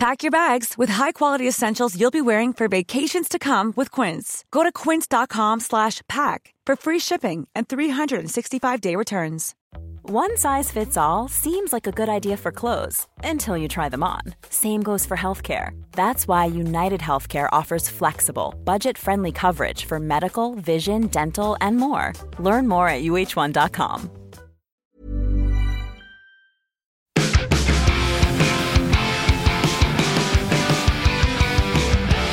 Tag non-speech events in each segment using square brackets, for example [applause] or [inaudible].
Pack your bags with high-quality essentials you'll be wearing for vacations to come with Quince. Go to quince.com slash pack for free shipping and 365-day returns. One size fits all seems like a good idea for clothes until you try them on. Same goes for healthcare. That's why United Healthcare offers flexible, budget-friendly coverage for medical, vision, dental, and more. Learn more at uh1.com.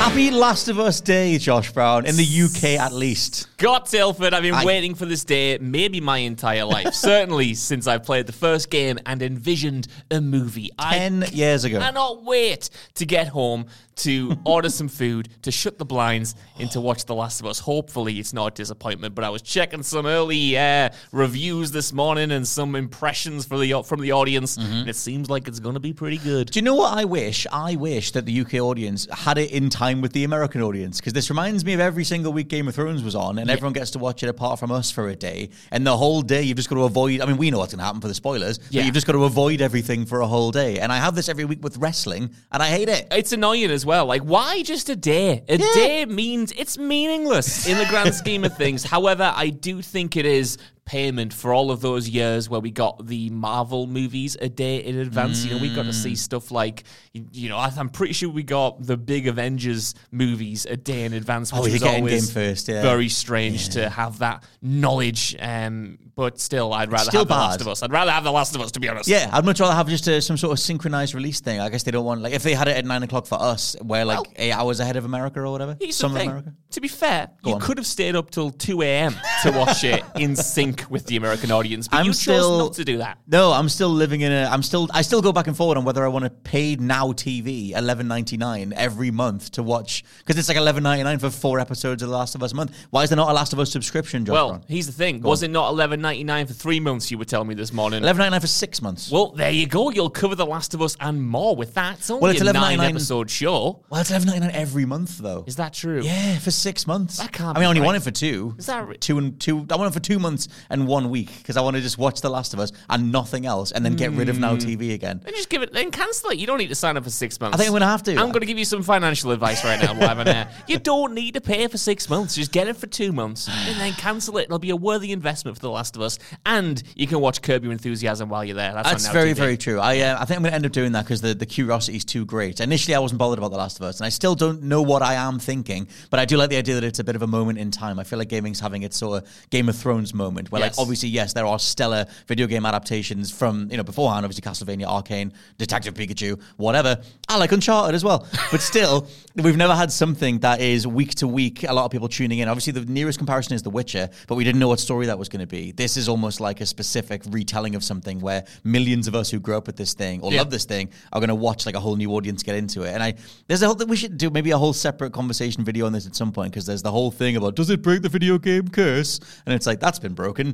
Happy Last of Us Day, Josh Brown, in the UK at least. Scott Tilford, I've been Aye. waiting for this day maybe my entire life. [laughs] Certainly since I played the first game and envisioned a movie. Ten years ago. I cannot wait to get home to order some food, to shut the blinds, and to watch The Last of Us. Hopefully, it's not a disappointment. But I was checking some early uh, reviews this morning and some impressions for the from the audience, Mm-hmm. and it seems like it's going to be pretty good. Do you know what I wish? I wish that the UK audience had it in time with the American audience because this reminds me of every single week Game of Thrones was on, and everyone gets to watch it apart from us for a day. And the whole day, you've just got to avoid. I mean, we know what's going to happen for the spoilers, Yeah. but you've just got to avoid everything for a whole day. And I have this every week with wrestling, and I hate it. It's annoying as well. Like, why just a day? A day means it's meaningless in the grand scheme of things. However, I do think it is payment for all of those years where we got the Marvel movies a day in advance. You know, we got to Mm. see stuff like, you know, I'm pretty sure we got the big Avengers movies a day in advance, which Oh, was always first, yeah. very strange to have that knowledge. Um, but still, I'd rather still have The. Last of Us. I'd rather have The Last of Us, to be honest. Yeah, I'd much rather have just a, some sort of synchronized release thing. I guess they don't want like if they had it at nine o'clock for us, where like Well- eight hours ahead of America or whatever. Some of. America. To be fair, you on. could have stayed up till 2 a.m. to watch it in [laughs] sync with the American audience, but I'm you still- chose not to do that. No, I'm still living in a. I'm still. I still go back and forward on whether I want to pay now TV eleven ninety nine every month to watch because it's like eleven ninety nine for four episodes of The Last of Us a month. Why is there not a Last of Us subscription? Josh Well, Brown? here's the thing. Was it not 11.99 for three months? You were telling me this morning. eleven ninety nine for six months. Well, there you go. You'll cover The Last of Us and more with that. It's only Well, it's a nine episode show. Well, it's eleven ninety nine every month though. Is that true? Yeah, for six months. That can't I mean, I only right. want it for two. Is that ri- two and two? I want it for two months and one week because I want to just watch The Last of Us and nothing else, and then get rid of Now Hmm. TV again. Then just give it, then cancel it. You don't need to sign up for six months. I think I'm gonna have to. I'm going to give you some financial advice right now, live on air. You don't need to pay for six months. Just get it for two months and then cancel it. It'll be a worthy investment for The Last of Us. And you can watch Curb Your Enthusiasm while you're there. That's, That's on Now very, TV. very true. I, uh, I think I'm going to end up doing that because the, the curiosity is too great. Initially, I wasn't bothered about The Last of Us, and I still don't know what I am thinking, but I do like the idea that it's a bit of a moment in time. I feel like gaming's having its sort of Game of Thrones moment, where, Yes. like, obviously, yes, there are stellar video game adaptations from, you know, beforehand, obviously, Castlevania, Arcane, Detective Pikachu, whatever. I like Uncharted as well. [laughs] But still, we've never had something that is week to week, a lot of people tuning in. Obviously, the nearest comparison is The Witcher, but we didn't know what story that was going to be. This is almost like a specific retelling of something where millions of us who grew up with this thing or Yeah. love this thing are going to watch like a whole new audience get into it. And I, there's a whole, that we should do maybe a whole separate conversation video on this at some point because there's the whole thing about does it break the video game curse? And it's like that's been broken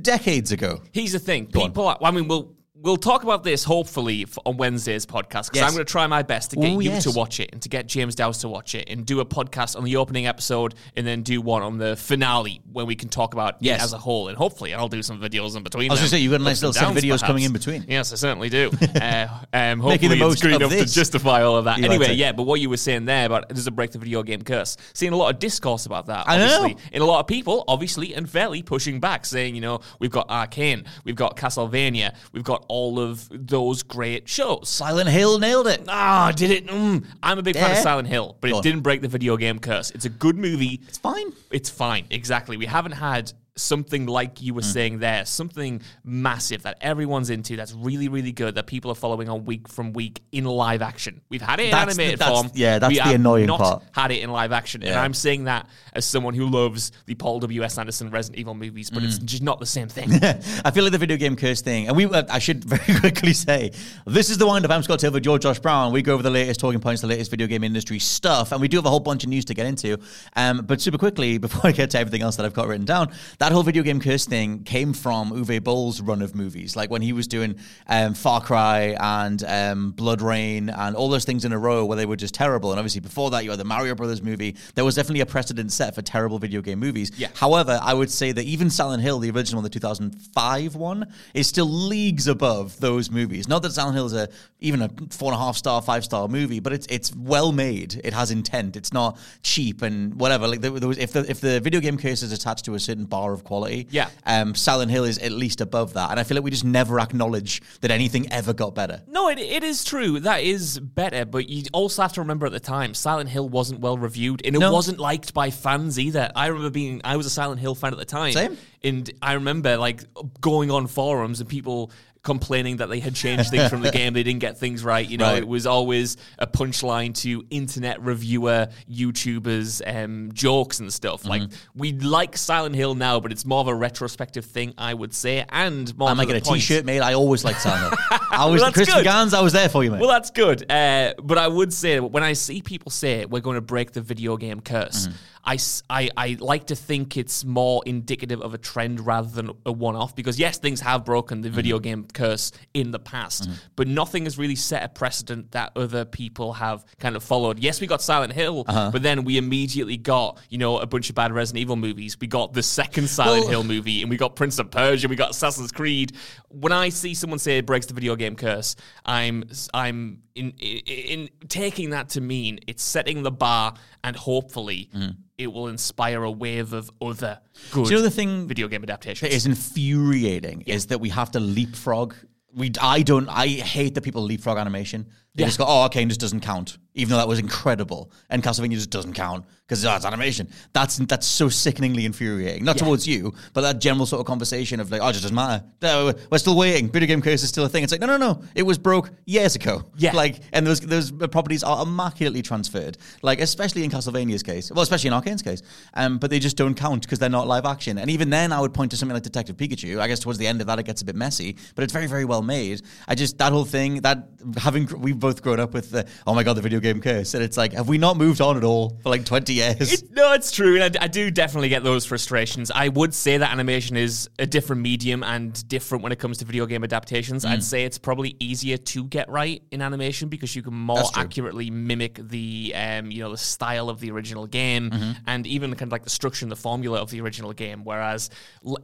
decades ago. Here's the thing. People, are, I mean, we'll we'll talk about this hopefully on Wednesday's podcast because Yes. I'm going to try my best to get Oh, you yes. to watch it and to get James Dowse to watch it and do a podcast on the opening episode and then do one on the finale when we can talk about Yes. it as a whole. And hopefully, I'll do some videos in between. I was them. gonna say, you've got a nice little set of videos perhaps. coming in between. Yes, I certainly do. [laughs] uh, um, Making the hopefully, most it's of enough this. to justify all of that. You anyway, to- yeah. But what you were saying there about does it break the video game curse? Seeing a lot of discourse about that. I know. obviously and a lot of people, obviously, and fairly pushing back, saying, you know, we've got Arcane, we've got Castlevania, we've got all of those great shows. Silent Hill nailed it. Ah, did it? Mm. I'm a big fan of Yeah. Silent Hill, but Go it on. didn't break the video game curse. It's a good movie. It's fine. It's fine. Exactly. We haven't had something like you Hmm. were saying there, something massive that everyone's into that's really, really good that people are following on week from week in live action. We've had it in That's animated that's- form. yeah, that's we the annoying not part. Had it in live action, and I'm saying that as someone who loves the Paul W. S. Anderson Resident Evil movies, but Hmm. it's just not the same thing. [laughs] I feel like the video game curse thing, and we. Uh, I should [laughs] very quickly say, this is the wind up. I'm Scott Tilford, George Josh Brown. We go over the latest talking points, the latest video game industry stuff, and we do have a whole bunch of news to get into. Um, but super quickly, [laughs] before I get to everything else that I've got written down, that whole video game curse thing came from Uwe Boll's run of movies. Like when he was doing um, Far Cry and um, BloodRayne and all those things in a row where they were just terrible. And obviously before that, you had the Mario Brothers movie. There was definitely a precedent set for terrible video game movies. Yeah. However, I would say that even Silent Hill, the original, the 2005 one, is still leagues above those movies. Not that Silent Hill is a even a four and a half star, five star movie, but it's it's well made. It has intent. It's not cheap and whatever. Like there, there was, if the if the video game case is attached to a certain bar of quality, Yeah. um, Silent Hill is at least above that. And I feel like we just never acknowledge that anything ever got better. No, it, it is true. That is better, but you also have to remember at the time, Silent Hill wasn't well reviewed, and it No. wasn't liked by fans either. I remember being, I was a Silent Hill fan at the time. Same. And I remember like going on forums and people complaining that they had changed things from the [laughs] game, they didn't get things right. You know, Right. it was always a punchline to internet reviewer, YouTubers, um, jokes and stuff. Like Mm-hmm. we like Silent Hill now, but it's more of a retrospective thing, I would say, and more. I might get a point, shirt made. I always liked Silent Hill. [laughs] I was Well, that's Gans. I was there for you, mate. Well, that's good. Uh, but I would say when I see people say we're going to break the video game curse, Mm-hmm. I, I- I like to think it's more indicative of a trend rather than a one off. Because yes, things have broken the video Mm-hmm. game curse in the past, but nothing has really set a precedent that other people have kind of followed. Yes, we got Silent Hill, Uh-huh. but then we immediately got you know a bunch of bad Resident Evil movies. We got the second Silent Well- Hill movie, and we got Prince of Persia, we got Assassin's Creed. When I see someone say it breaks the video game curse, I'm I'm in in, in taking that to mean it's setting the bar, and hopefully it will inspire a wave of other good Mm. you know the thing video game adaptations. that is infuriating is that we have to leapfrog. We, I don't. I hate that people leapfrog animation. They Yeah. just go, "Oh, Arcane just doesn't count," even though that was incredible, and Castlevania just doesn't count because oh, it's animation. That's that's so sickeningly infuriating. Not towards you, but that general sort of conversation of like, "Oh, it just doesn't matter. No, we're still waiting. Video game curse is still a thing." It's like, no, no, no. It was broke years ago. Yeah. like, and those those properties are immaculately transferred. Like, especially in Castlevania's case, well, especially in Arcane's case. Um, but they just don't count because they're not live action. And even then, I would point to something like Detective Pikachu. I guess towards the end of that, it gets a bit messy, but it's very, very well made. I just that whole thing that having we've both grown up with the oh my god, the video game curse, and it's like, have we not moved on at all for like twenty years? It, no, it's true, and I, I do definitely get those frustrations. I would say that animation is a different medium and different when it comes to video game adaptations. Mm. I'd say it's probably easier to get right in animation because you can more accurately mimic the, um, you know, the style of the original game Mm-hmm. and even kind of like the structure and the formula of the original game. Whereas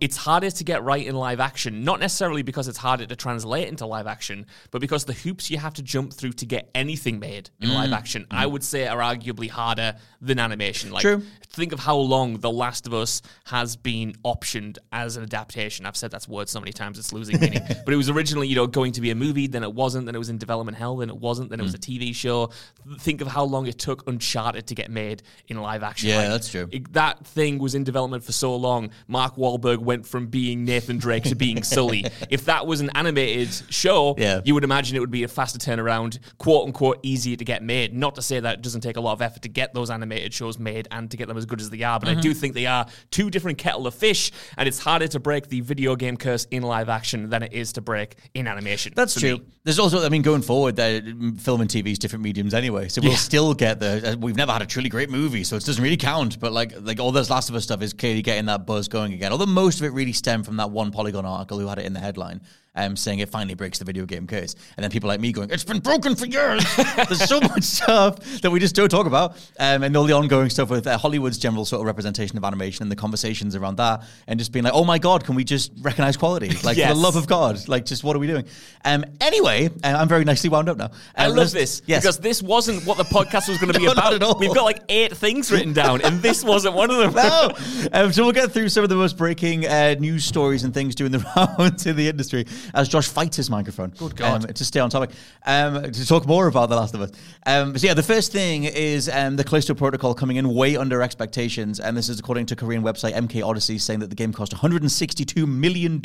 it's harder to get right in live action, not necessarily because it's harder to translate into live action, but because the hoops you have to jump through to get anything made in live mm. action, I mm. would say are arguably harder than animation. Like, True. think of how long The Last of Us has been optioned as an adaptation. I've said that word so many times it's losing [laughs] meaning. but it was originally, you know, going to be a movie, then it wasn't, then it was in development hell, then it wasn't, then it was mm. a TV show. Think of how long it took Uncharted to get made in live action. Yeah, that's true. it- that thing was in development for so long. Mark Wahlberg went from being Nathan Drake to being Sully. [laughs] If that was an animated show, Yeah. you would imagine it would be a faster turnaround, quote unquote, easier to get made. Not to say that it doesn't take a lot of effort to get those animated shows made and to get them as good as they are, but Mm-hmm. I do think they are two different kettle of fish, and it's harder to break the video game curse in live action than it is to break in animation. That's true. me. There's also, I mean, going forward, that mm, film and TV is different mediums anyway. So we'll Yeah. still get the. Uh, we've never had a truly great movie, so it doesn't really count. But like, like all this Last of Us stuff is clearly getting that buzz going again. Although most of it really stemmed from that one Polygon article who had it in the headline. Um, saying it finally breaks the video game curse, and then people like me going, "It's been broken for years." There's so much [laughs] stuff that we just don't talk about, um, and all the ongoing stuff with uh, Hollywood's general sort of representation of animation and the conversations around that, and just being like, "Oh my god, can we just recognize quality? [laughs] Like, for the love of God, like, just what are we doing?" Um, anyway, uh, I'm very nicely wound up now. I Uh, love this Yes. because this wasn't what the podcast was going [laughs] to be No, about. at all. We've got like eight things written down, and this wasn't one of them. no. Um, so we'll get through some of the most breaking uh, news stories and things doing the rounds in the industry as Josh fights his microphone. Good God. Um, to stay on topic. Um, to talk more about The Last of Us. Um, so yeah, the first thing is um, the Callisto Protocol coming in way under expectations. And this is according to Korean website MK Odyssey saying that the game cost $162 million,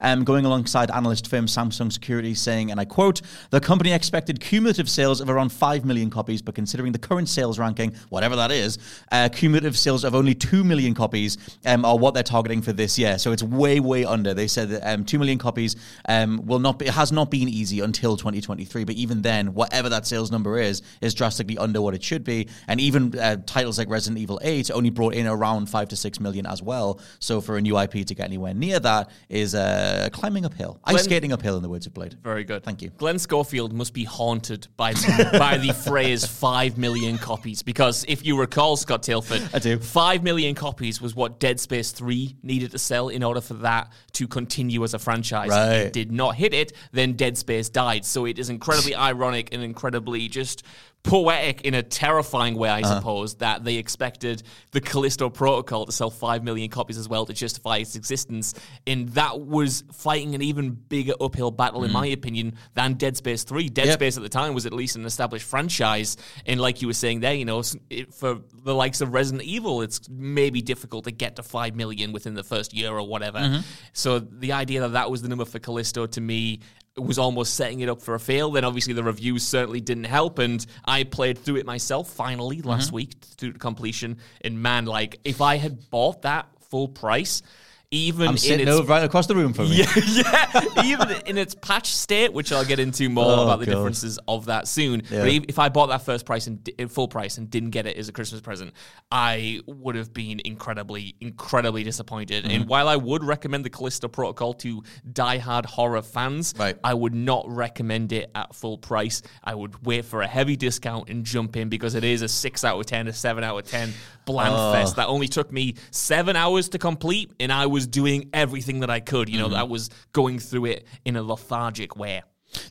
um, going alongside analyst firm Samsung Security saying, and I quote, the company expected cumulative sales of around 5 million copies, but considering the current sales ranking, whatever that is, uh, cumulative sales of only 2 million copies um, are what they're targeting for this year. So it's way, way under. They said that um, 2 million copies um, will not be, it has not been easy until 2023. But even then, whatever that sales number is, is drastically under what it should be. And even uh, titles like Resident Evil 8 only brought in around five to six million as well. So for a new IP to get anywhere near that is uh, climbing uphill, ice skating uphill in the words of Blade. Very good. Thank you. Glenn Schofield must be haunted by the, [laughs] by the phrase 5 million copies because if you recall, Scott Tilford, I do. 5 million copies was what Dead Space 3 needed to sell in order for that to continue as a franchise. Right. It did not hit it, then Dead Space died. So it is incredibly [sighs] ironic and incredibly just poetic in a terrifying way, I uh-huh. suppose, that they expected the Callisto Protocol to sell 5 million copies as well to justify its existence. And that was fighting an even bigger uphill battle, in mm. my opinion, than Dead Space 3. Dead Yep. Space at the time was at least an established franchise. And like you were saying there, you know, it, for the likes of Resident Evil, it's maybe difficult to get to 5 million within the first year or whatever. Mm-hmm. So the idea that that was the number for Callisto to me was almost setting it up for a fail. Then obviously the reviews certainly didn't help, and I played through it myself finally last mm-hmm. week through to completion. And man, like if I had bought that full price, even I'm in sitting its over right across the room from me. [laughs] yeah, yeah. Even in its patch state, which I'll get into more Oh, about the God. differences of that soon. Yeah. But if, if I bought that first price and full price and didn't get it as a Christmas present, I would have been incredibly, incredibly disappointed. Mm-hmm. And while I would recommend the Callisto Protocol to diehard horror fans, Right. I would not recommend it at full price. I would wait for a heavy discount and jump in because it is a six out of ten, a seven out of ten bland Oh. fest that only took me seven hours to complete, and I was doing everything that I could. You know, mm-hmm. I was going through it in a lethargic way.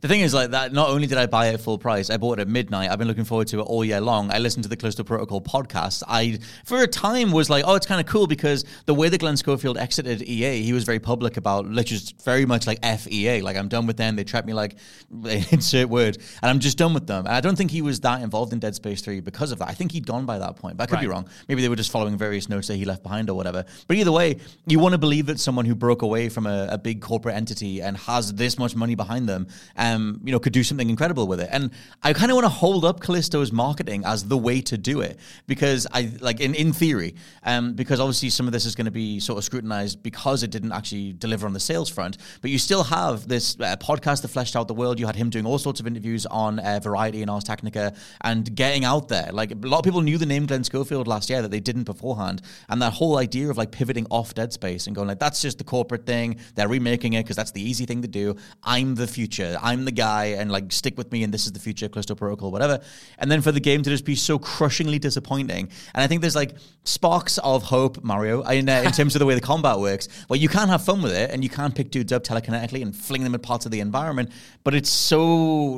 The thing is, like that. Not only did I buy it full price, I bought it at midnight. I've been looking forward to it all year long. I listened to the Callisto Protocol podcast. I, for a time, was like, "Oh, it's kind of cool," because the way that Glenn Schofield exited EA, he was very public about, literally, just very much like FEA. Like, I'm done with them. They treat me like [laughs] insert word, and I'm just done with them. And I don't think he was that involved in Dead Space Three because of that. I think he'd gone by that point, but I could be wrong. Maybe they were just following various notes that he left behind or whatever. But either way, you want to believe that someone who broke away from a, a big corporate entity and has this much money behind them, um, you know, could do something incredible with it. And I kind of want to hold up Callisto's marketing as the way to do it because I like in in theory, um, because obviously some of this is going to be sort of scrutinized because it didn't actually deliver on the sales front. But you still have this uh, podcast that fleshed out the world. You had him doing all sorts of interviews on uh, Variety and Ars Technica and getting out there. Like a lot of people knew the name Glenn Schofield last year that they didn't beforehand, and that whole idea of like pivoting off Dead Space and going like that's just the corporate thing. They're remaking it because that's the easy thing to do. I'm the future. I'm the guy, and like stick with me. And this is the future, Callisto Protocol, whatever. And then for the game to just be so crushingly disappointing, and I think there's like sparks of hope, Mario, in, uh, in terms of the way the combat works, where you can have fun with it and you can pick dudes up telekinetically and fling them at parts of the environment, but it's so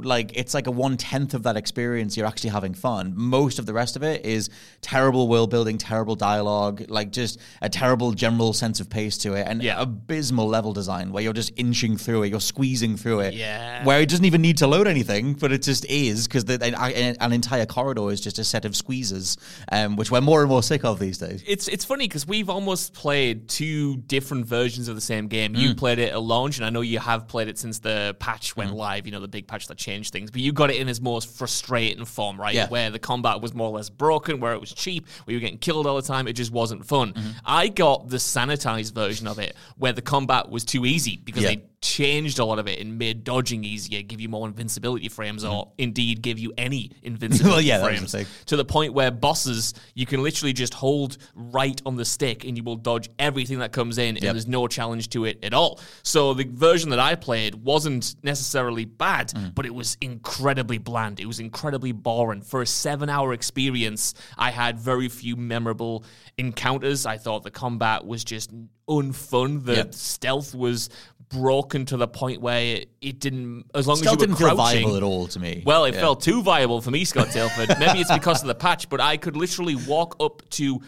like it's like a one tenth of that experience. You're actually having fun. Most of the rest of it is terrible world building, terrible dialogue, like just a terrible general sense of pace to it, and Yeah. abysmal level design where you're just inching through it, you're squeezing through it, Yeah. Where it doesn't even need to load anything, but it just is because an, an entire corridor is just a set of squeezes, um, which we're more and more sick of these days. It's it's funny because we've almost played two different versions of the same game. You Mm. played it at launch, and I know you have played it since the patch Mm. went live. You know the big patch that changed things, but you got it in its most frustrating form, right? Yeah. Where the combat was more or less broken, where it was cheap, where you were getting killed all the time. It just wasn't fun. Mm-hmm. I got the sanitized version of it, where the combat was too easy because Yeah. they changed a lot of it and made dodging easier, give you more invincibility frames, or indeed give you any [laughs] invincibility Mm-hmm. Well, yeah, that was a frames. To the point where bosses, you can literally just hold right on the stick and you will dodge everything that comes in, and there's no challenge to it at all. So the version that I played wasn't necessarily bad, Mm. but it was incredibly bland. It was incredibly boring. For a seven hour experience, I had very few memorable encounters. I thought the combat was just unfun. The Yep. stealth was broken to the point where it, it didn't as long Still as you were didn't feel viable at all to me. well, it Yeah. felt too viable for me, Scott Tilford. Maybe it's because of the patch, but I could literally walk up to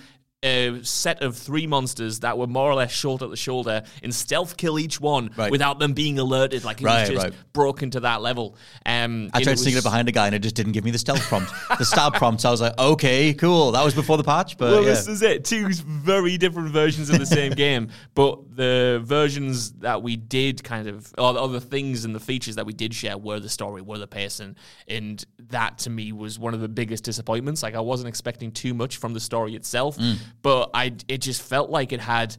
a set of three monsters that were more or less shoulder to shoulder and stealth kill each one Right. without them being alerted. Like it Right, was just right. broken to that level. Um, I tried it sticking it behind a guy and it just didn't give me the stealth prompt. the stab prompt, I was like, okay, cool. That was before the patch, but well, yeah. this is it. Two very different versions of the same [laughs] game, but the versions that we did kind of, or, or the things and the features that we did share were the story, were the pacing, and that to me was one of the biggest disappointments. Like I wasn't expecting too much from the story itself, Mm. But I it just felt like it had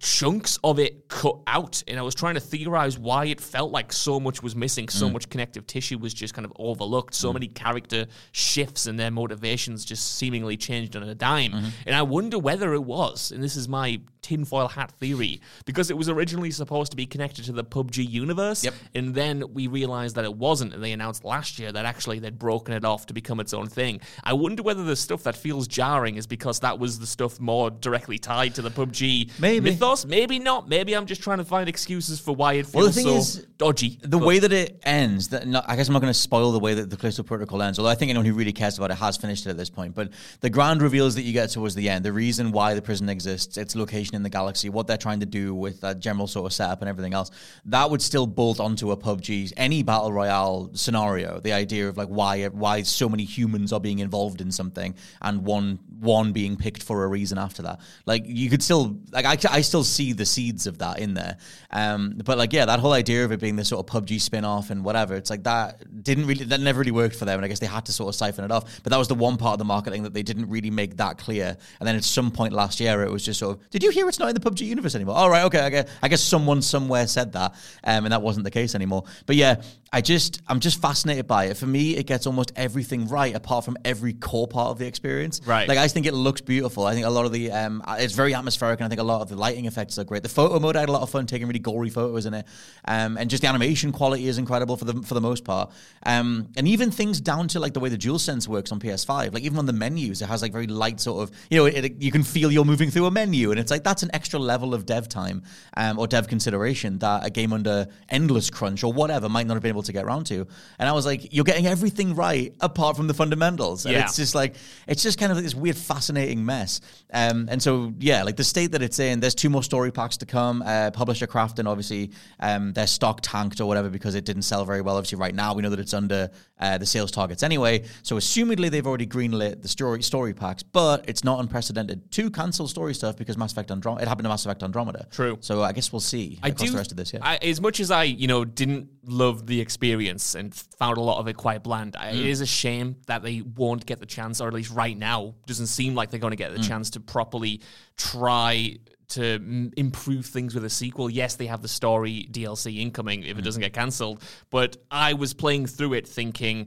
chunks of it cut out and i was trying to theorize why it felt like so much was missing so mm. much connective tissue was just kind of overlooked so mm. many character shifts and their motivations just seemingly changed on a dime. Mm-hmm. And i wonder whether it was and this is my tinfoil hat theory because it was originally supposed to be connected to the pubg universe Yep. and then we realized that it wasn't and they announced last year that actually they'd broken it off to become its own thing i wonder whether the stuff that feels jarring is because that was the stuff more directly tied to the pubg Maybe. mythos maybe not maybe i'm just trying to find excuses for why it feels Well, the thing so is, dodgy The But- way that it ends, that no, I guess I'm not going to spoil the way that the Callisto Protocol ends, although I think anyone who really cares about it has finished it at this point. But the grand reveals that you get towards the end, the reason why the prison exists, its location in the galaxy, what they're trying to do with that general sort of setup and everything else, that would still bolt onto a PUBG, any battle royale scenario. The idea of like why why so many humans are being involved in something and one one being picked for a reason after that. Like you could still like I, I still see the seeds of that in there. Um, but like yeah, that whole idea of it being this sort of PUBG spin off and whatever, it's like that didn't really that never really worked for them, and I guess they had to sort of siphon it off. But that was the one part of the marketing that they didn't really make that clear. And then at some point last year, it was just sort of, did you hear it's not in the PUBG universe anymore? All right, okay, I guess, I guess someone somewhere said that, um, and that wasn't the case anymore. But yeah, I just I'm just fascinated by it. For me, it gets almost everything right apart from every core part of the experience. Right. Like I just think it looks beautiful. I think a lot of the um, it's very atmospheric, and I think a lot of the lighting effects are great. The photo mode, I had a lot of fun taking really gory photos in it, um, and just the animation quality is incredible for the for the most part. Um, and even things down to like the way the DualSense works on PS5, like even on the menus, it has like very light sort of you know it, it- you can feel you're moving through a menu, and it's like that's an extra level of dev time um, or dev consideration that a game under endless crunch or whatever might not have been able to get around to. And I was like, you're getting everything right apart from the fundamentals. And Yeah. it's just like it's just kind of like this weird, fascinating mess. Um, and so yeah, like the state that it's in, there's two more story packs to come. Uh, Publisher Krafton obviously um, their stock tanked or whatever because it didn't sell very well. Obviously, right now we know that it's under uh, the sales targets anyway. So assumedly they've already greenlit the story story packs, but it's not unprecedented to cancel story stuff because Mass Effect Andromeda. It happened to Mass Effect Andromeda. True. So I guess we'll see I across do, the rest of this. Yeah. I, as much as I, you know, didn't love the experience and found a lot of it quite bland, Mm. it is a shame that they won't get the chance, or at least right now, doesn't seem like they're going to get the Mm. chance to properly try to improve things with a sequel. Yes, they have the story DLC incoming if it Mm. doesn't get cancelled, but I was playing through it thinking.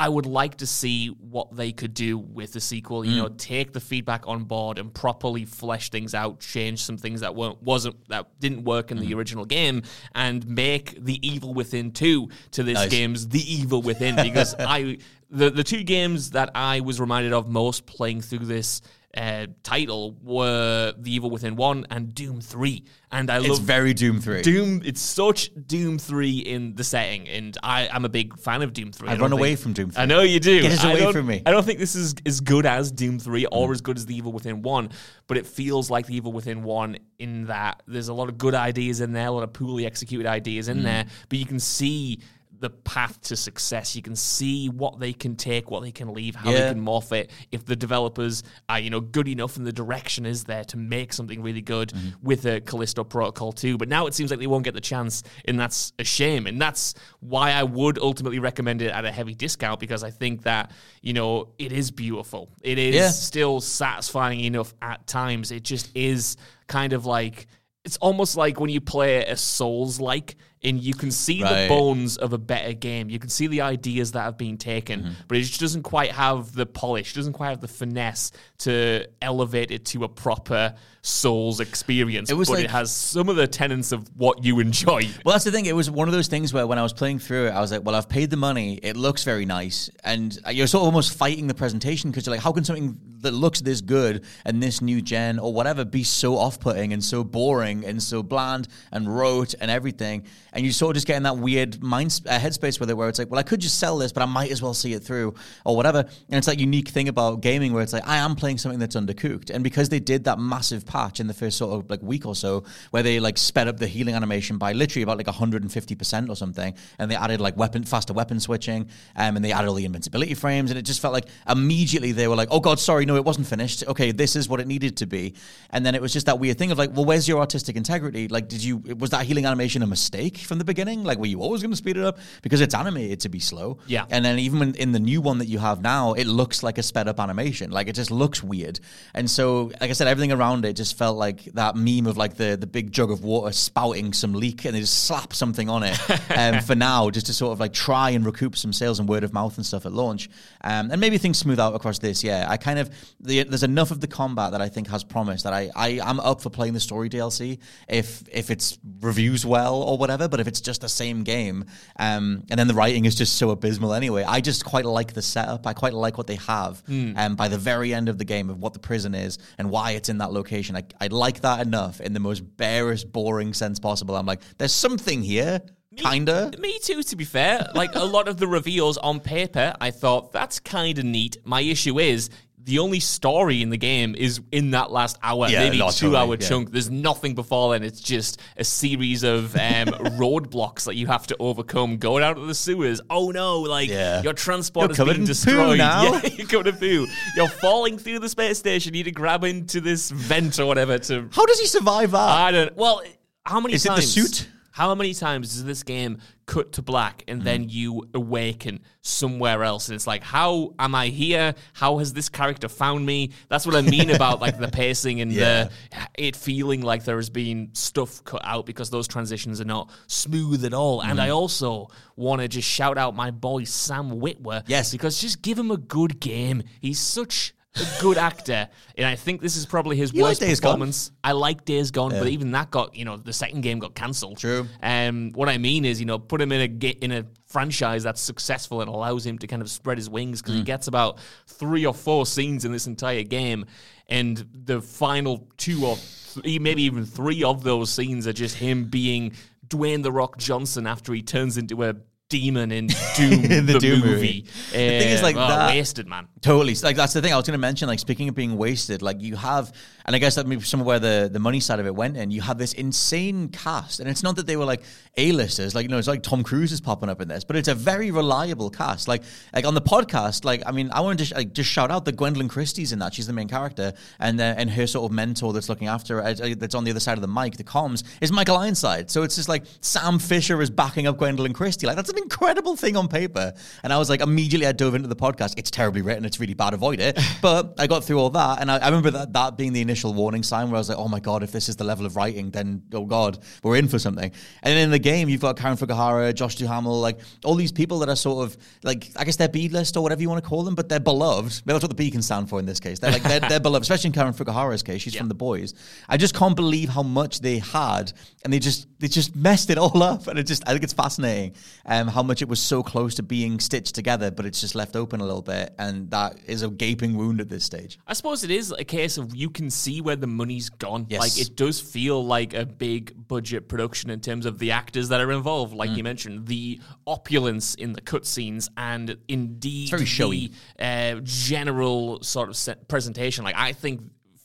I would like to see what they could do with the sequel. You mm. know, take the feedback on board and properly flesh things out, change some things that weren't wasn't that didn't work in the mm-hmm. original game, and make the Evil Within two to this Nice. game's The Evil Within because [laughs] I the the two games that I was reminded of most playing through this. Uh, title were The Evil Within 1 and Doom 3. And I it's love very Doom 3. Doom, it's such Doom 3 in the setting, and I, I'm a big fan of Doom 3. I don't run away think- from Doom 3. I know you do. Get I away from me. I don't think this is as good as Doom 3 or Mm. as good as The Evil Within 1, but it feels like The Evil Within 1 in that there's a lot of good ideas in there, a lot of poorly executed ideas Mm. in there, but you can see the path to success. You can see what they can take, what they can leave, how they can morph it. If the developers are, you know, good enough and the direction is there to make something really good Mm-hmm. with a Callisto Protocol 2. But now it seems like they won't get the chance, and that's a shame. And that's why I would ultimately recommend it at a heavy discount because I think that, you know, it is beautiful. It is Yeah. still satisfying enough at times. It just is kind of like it's almost like when you play a Souls like and you can see Right. the bones of a better game. You can see the ideas that have been taken, Mm-hmm. but it just doesn't quite have the polish, doesn't quite have the finesse to elevate it to a proper Souls experience. It was but like- it has some of the tenets of what you enjoy. Well, that's the thing. It was one of those things where when I was playing through it, I was like, well, I've paid the money. It looks very nice. And you're sort of almost fighting the presentation because you're like, how can something that looks this good and this new gen or whatever be so off putting and so boring and so bland and rote and everything? And you sort of just get in that weird mind uh, headspace with it where it's like, well, I could just sell this, but I might as well see it through or whatever. And it's that unique thing about gaming where it's like, I am playing something that's undercooked. And because they did that massive patch in the first sort of like week or so where they like sped up the healing animation by literally about like 150% or something and they added like weapon faster weapon switching um, and they added all the invincibility frames and it just felt like immediately they were like oh god sorry no it wasn't finished okay this is what it needed to be and then it was just that weird thing of like well where's your artistic integrity like did you was that healing animation a mistake from the beginning? Like, were you always going to speed it up because it's animated to be slow? Yeah. And then even when, in the new one that you have now, it looks like a sped up animation. Like it just looks weird. And so, like I said, everything around it just felt like that meme of like the the big jug of water spouting some leak, and they just slap something on it. [laughs] um, for now, just to sort of like try and recoup some sales and word of mouth and stuff at launch. Um, and maybe things smooth out across this. Yeah, I kind of the, there's enough of the combat that I think has promise that I I am up for playing the story DLC if if it's reviews well or whatever. But if it's just the same game, um, and then the writing is just so abysmal anyway, I just quite like the setup. I quite like what they have. Um, by the very end of the game of what the prison is and why it's in that location, I I like that enough in the most barest, boring sense possible. I'm like, there's something here. Kinda. Me too, to be fair. Like a lot of the reveals on paper, I thought that's kind of neat. My issue is the only story in the game is in that last hour, Yeah, maybe two totally, hour yeah. chunk. There's nothing before then. It's just a series of um, [laughs] roadblocks that you have to overcome. Going out of the sewers. Oh no! Like Yeah. your transport You're is being destroyed. [laughs] now. Yeah, you're covered in poo. You're falling through the space station. You need to grab into this vent or whatever to How does he survive that? I don't. Well, how many Is it the times? suit? How many times does this game cut to black and then Mm. you awaken somewhere else? And it's like, how am I here? How has this character found me? That's what I mean [laughs] about like the pacing and Yeah. the it feeling like there has been stuff cut out because those transitions are not smooth at all. And Mm. I also want to just shout out my boy Sam Witwer. Yes. because just give him a good game. He's such. A good actor, and I think this is probably his You like worst Days Gone? performance. I like Days Gone, but even that got you know the second game got cancelled. True. Um, what I mean is, you know, put him in a ga- in a franchise that's successful and allows him to kind of spread his wings because he gets about three or four scenes in this entire game, and the final two or three, maybe even three of those scenes are just him being Dwayne the Rock Johnson after he turns into a demon in [laughs] Doom, In the the, Doom movie. movie. The thing is, Uh, like, oh, that- wasted man. Totally. Like that's the thing I was going to mention. Like speaking of being wasted, like you have, and I guess that maybe some of where the the money side of it went in. You have this insane cast, and it's not that they were like a-listers. Like you know, it's like Tom Cruise is popping up in this, but it's a very reliable cast. Like like on the podcast, like I mean, I want to just, like, just shout out the Gwendoline Christie's in that. She's the main character, and uh, and her sort of mentor that's looking after her, uh, that's on the other side of the mic, the comms, is Michael Ironside. So it's just like Sam Fisher is backing up Gwendoline Christie. Like that's an incredible thing on paper. And I was like, immediately I dove into the podcast. It's terribly written. It's really bad. Avoid it. [laughs] But I got through all that, and I, I remember that that being the initial warning sign where I was like, oh my god, if this is the level of writing, then oh god, we're in for something. And then in the game, you've got Karen Fukuhara, Josh Duhamel, like all these people that are sort of like I guess they're B list or whatever you want to call them, but they're beloved. Maybe that's what the B can stand for in this case. They're like they're, they're beloved, especially in Karen Fukuhara's case. She's from the boys. I just can't believe how much they had, and they just they just messed it all up. And it just I think it's fascinating um, how much it was so close to being stitched together, but it's just left open a little bit, and that is a gaping wound at this stage. I suppose it is a case of you can see where the money's gone. Yes. Like it does feel like a big budget production in terms of the actors that are involved. Mm. Like you mentioned, the opulence in the cutscenes and indeed very showy. the uh, general sort of se- presentation. Like I think.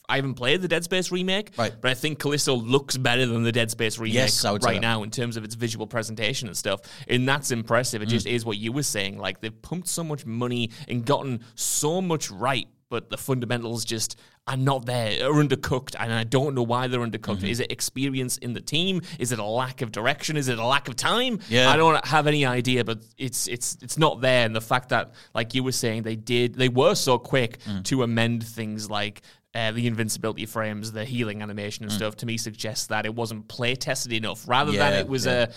I haven't played the Dead Space remake, Right. but I think Callisto looks better than the Dead Space remake Yes, I would say right now in terms of its visual presentation and stuff. And that's impressive. It mm. just is what you were saying. Like they've pumped so much money and gotten so much right, but the fundamentals just are not there, are undercooked, and I don't know why they're undercooked. Mm-hmm. Is it experience in the team? Is it a lack of direction? Is it a lack of time? Yeah. I don't have any idea, but it's it's it's not there. And the fact that, like you were saying, they did they were so quick mm. to amend things like uh, the invincibility frames, the healing animation and stuff, to me suggests that it wasn't play tested enough. Rather than it was yeah.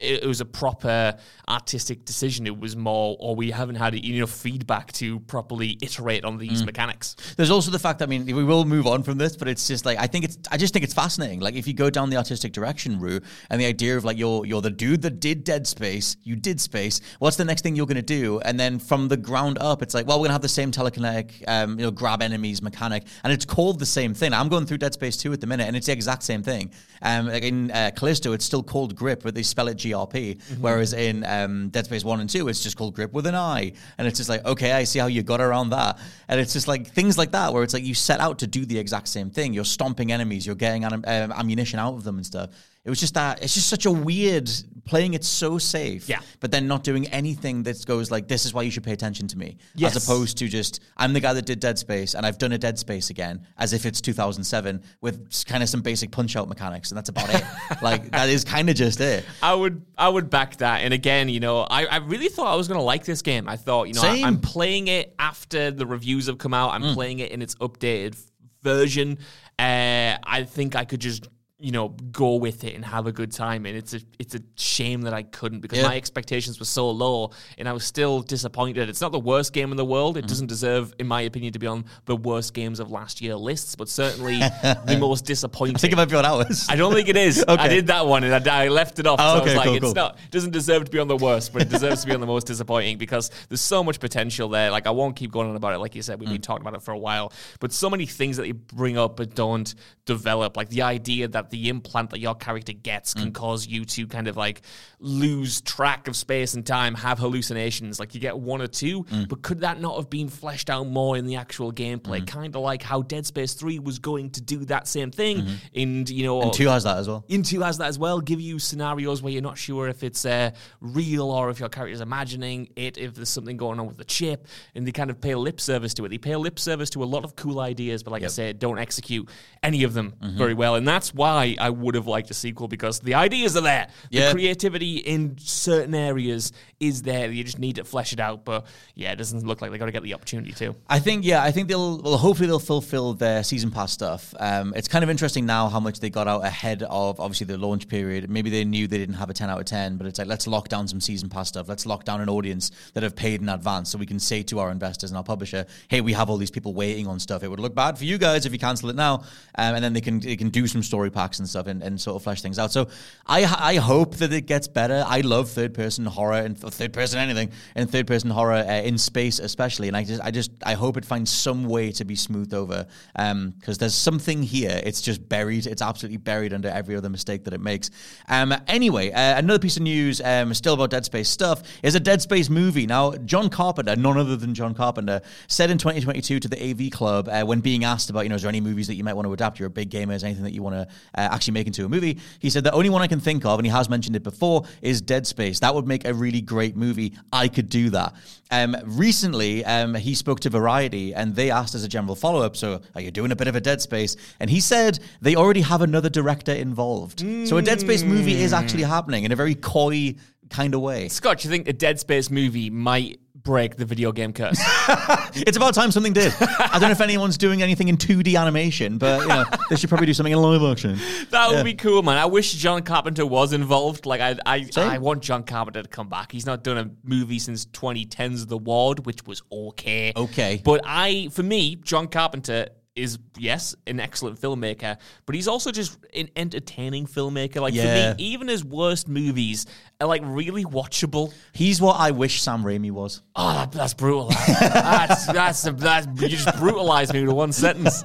It was a proper artistic decision. It was more, or we haven't had enough feedback to properly iterate on these mechanics. There's also the fact. I mean, we will move on from this, but it's just like I think it's. I just think it's fascinating. Like if you go down the artistic direction route and the idea of like you're you're the dude that did Dead Space, you did Space. What's the next thing you're going to do? And then from the ground up, it's like, well, we're gonna have the same telekinetic, um, you know, grab enemies mechanic, and it's called the same thing. I'm going through Dead Space 2 at the minute, and it's the exact same thing. Um, like in uh, Callisto, it's still called Grip, but they spell it GRP. Whereas in um, Dead Space 1 and 2, it's just called Grip with an I. And it's just like, okay, I see how you got around that. And it's just like things like that, where it's like you set out to do the exact same thing. You're stomping enemies, you're getting anim- um, ammunition out of them and stuff. It was just that it's just such a weird playing it so safe, Yeah. but then not doing anything that goes like, "This is why you should pay attention to me," Yes. as opposed to just, "I'm the guy that did Dead Space and I've done a Dead Space again," as if it's 2007 with kind of some basic punch out mechanics, and that's about it. [laughs] like that is kind of just it. I would I would back that. And again, you know, I, I really thought I was gonna like this game. I thought, you know, I, Same. am playing it after the reviews have come out. I'm playing it in its updated version. Uh, I think I could just you know go with it and have a good time and it's a it's a shame that I couldn't because Yeah. my expectations were so low and I was still disappointed. It's not the worst game in the world. It doesn't deserve in my opinion to be on the worst games of last year lists, but certainly the [laughs] most disappointing. I think it might be on ours. I don't think it is. I did that one and I, I left it off. Oh, so I okay, was like, cool, it's cool. not doesn't deserve to be on the worst, but it deserves to be on the most disappointing because there's so much potential there. Like I won't keep going on about it. Like you said, we've been Mm. talking about it for a while, but so many things that you bring up but don't develop. Like the idea that the implant that your character gets Mm. can cause you to kind of like lose track of space and time, have hallucinations. Like you get one or two, Mm. but could that not have been fleshed out more in the actual gameplay? Kind of like how Dead Space Three was going to do that same thing, and you know, Mm-hmm. and two has that as well. into has that as well. Give you scenarios where you're not sure if it's uh, real or if your character's imagining it, if there's something going on with the chip, and they kind of pay lip service to it. They pay lip service to a lot of cool ideas, but like I said, don't execute any of them Mm-hmm. very well. And that's why I would have liked a sequel because the ideas are there. Yeah. The creativity in certain areas is there. You just need to flesh it out. But yeah, it doesn't look like they got to get the opportunity to. I think yeah, I think they'll well hopefully they'll fulfill their season pass stuff. Um, it's kind of interesting now how much they got out ahead of obviously the launch period. Maybe they knew they didn't have a ten out of ten, but it's like let's lock down some season pass stuff. Let's lock down an audience that have paid in advance, so we can say to our investors and our publisher, hey, we have all these people waiting on stuff. It would look bad for you guys if you cancel it now, um, and then they can they can do some story packs and stuff and, and sort of flesh things out. So I I hope that it gets better. I love third person horror and third person anything and third person horror uh, in space especially. And I just I just I hope it finds some way to be smoothed over because there's something here. It's just buried. It's absolutely buried under every other mistake that it makes. Um, anyway, uh, another piece of news um, still about Dead Space stuff is a Dead Space movie. Now John Carpenter, none other than John Carpenter, said in 2022 to the AV Club uh, when being asked about you know is there any movies that you might want to adapt? You're a big gamer. Is anything that you want to uh, actually make into a movie? He said the only one I can think of, and he has mentioned it before, is Dead Space. That would make a really great movie. I could do that. Um, recently, um, he spoke to Variety, and they asked as a general follow up, "So, are you doing a bit of a Dead Space?" And he said they already have another director involved. So, a Dead Space movie is actually happening in a very coy kind of way. Scott, you think a Dead Space movie might break the video game curse? [laughs] It's about time something did. I don't know if anyone's doing anything in 2D animation, but you know, they should probably do something in live action. That would be cool, man. I wish John Carpenter was involved. Like, I, I, Same. I want John Carpenter to come back. He's not done a movie since 2010's The Ward, which was okay. Okay. But I, for me, John Carpenter is yes an excellent filmmaker, but he's also just an entertaining filmmaker. Like Yeah. for me, even his worst movies are like really watchable. He's what I wish Sam Raimi was. Oh, that, that's brutal. that's that's that's you just brutalized me with one sentence.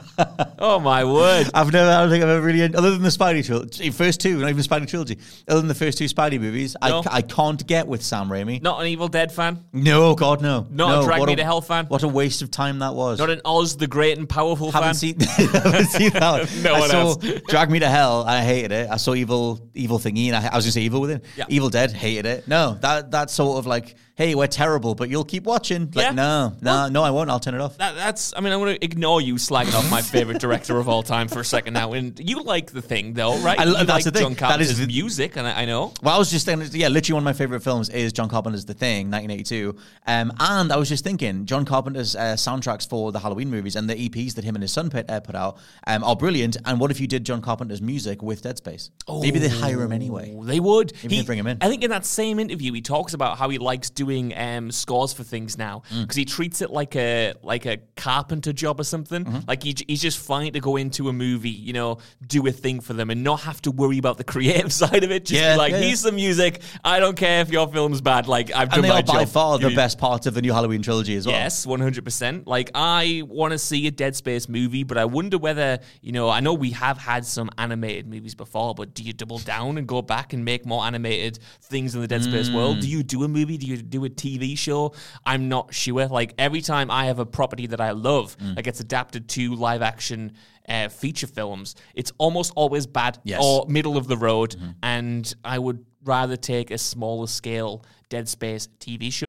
Oh my word. I've never, I don't think I've ever really, other than the Spidey trilogy, first two, not even the Spidey trilogy, other than the first two Spidey movies, No. I, I can't get with Sam Raimi. Not an Evil Dead fan. No, God, no. Not a Drag Me to Hell fan? What a waste of time that was. Not an Oz the Great and Powerful haven't seen, [laughs] haven't seen that one. [laughs] No I one saw else. [laughs] Drag Me to Hell, I hated it. I saw Evil Evil Thingy, and I, I was going to say Evil Within. Yeah. Evil Dead, hated it. No, that that's sort of like, hey, we're terrible, but you'll keep watching. Like, Yeah. no, no, no, I won't. I'll turn it off. That, that's. I mean, I'm going to ignore you slagging off my favorite director of all time for a second now. And you like the thing, though, right? I you that's like the thing. John Carpenter's is the- music, and I, I know. Well, I was just thinking, yeah, literally one of my favorite films is John Carpenter's The Thing, 1982. Um, and I was just thinking, John Carpenter's uh, soundtracks for the Halloween movies and the EPs that him and his son put, uh, put out um, are brilliant. And what if you did John Carpenter's music with Dead Space? Oh, Maybe they'd hire him anyway. Oh, They would. Maybe they bring him in. I think in that same interview, he talks about how he likes doing um, scores for things now Mm. because he treats it like a like a carpenter job or something. Mm-hmm. Like he, he's just fine to go into a movie, you know, do a thing for them and not have to worry about the [laughs] creative side of it. Just Yeah, be like, yeah, yeah. here's some music. I don't care if your film's bad. Like I've done And they my are by job. far the You- best parts of the new Halloween trilogy as well. Yes, one hundred percent. Like I want to see a Dead Space movie, but I wonder whether you know. I know we have had some animated movies before, but do you double down and go back and make more animated things in the Dead Space world? Do you do a movie? Do you do a TV show? I'm not sure. Like every time I have a property that I love that gets adapted to live action. uh, feature films, it's almost always bad Yes. Mm-hmm. or middle of the road. And I would rather take a smaller scale Dead Space TV show.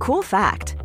Cool fact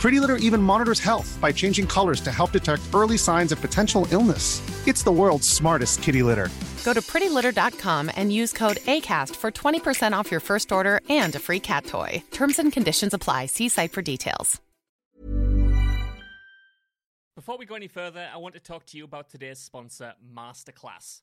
Pretty Litter even monitors health by changing colors to help detect early signs of potential illness. It's the world's smartest kitty litter. Go to prettylitter.com and use code ACAST for 20% off your first order and a free cat toy. Terms and conditions apply. See site for details. Before we go any further, I want to talk to you about today's sponsor, Masterclass.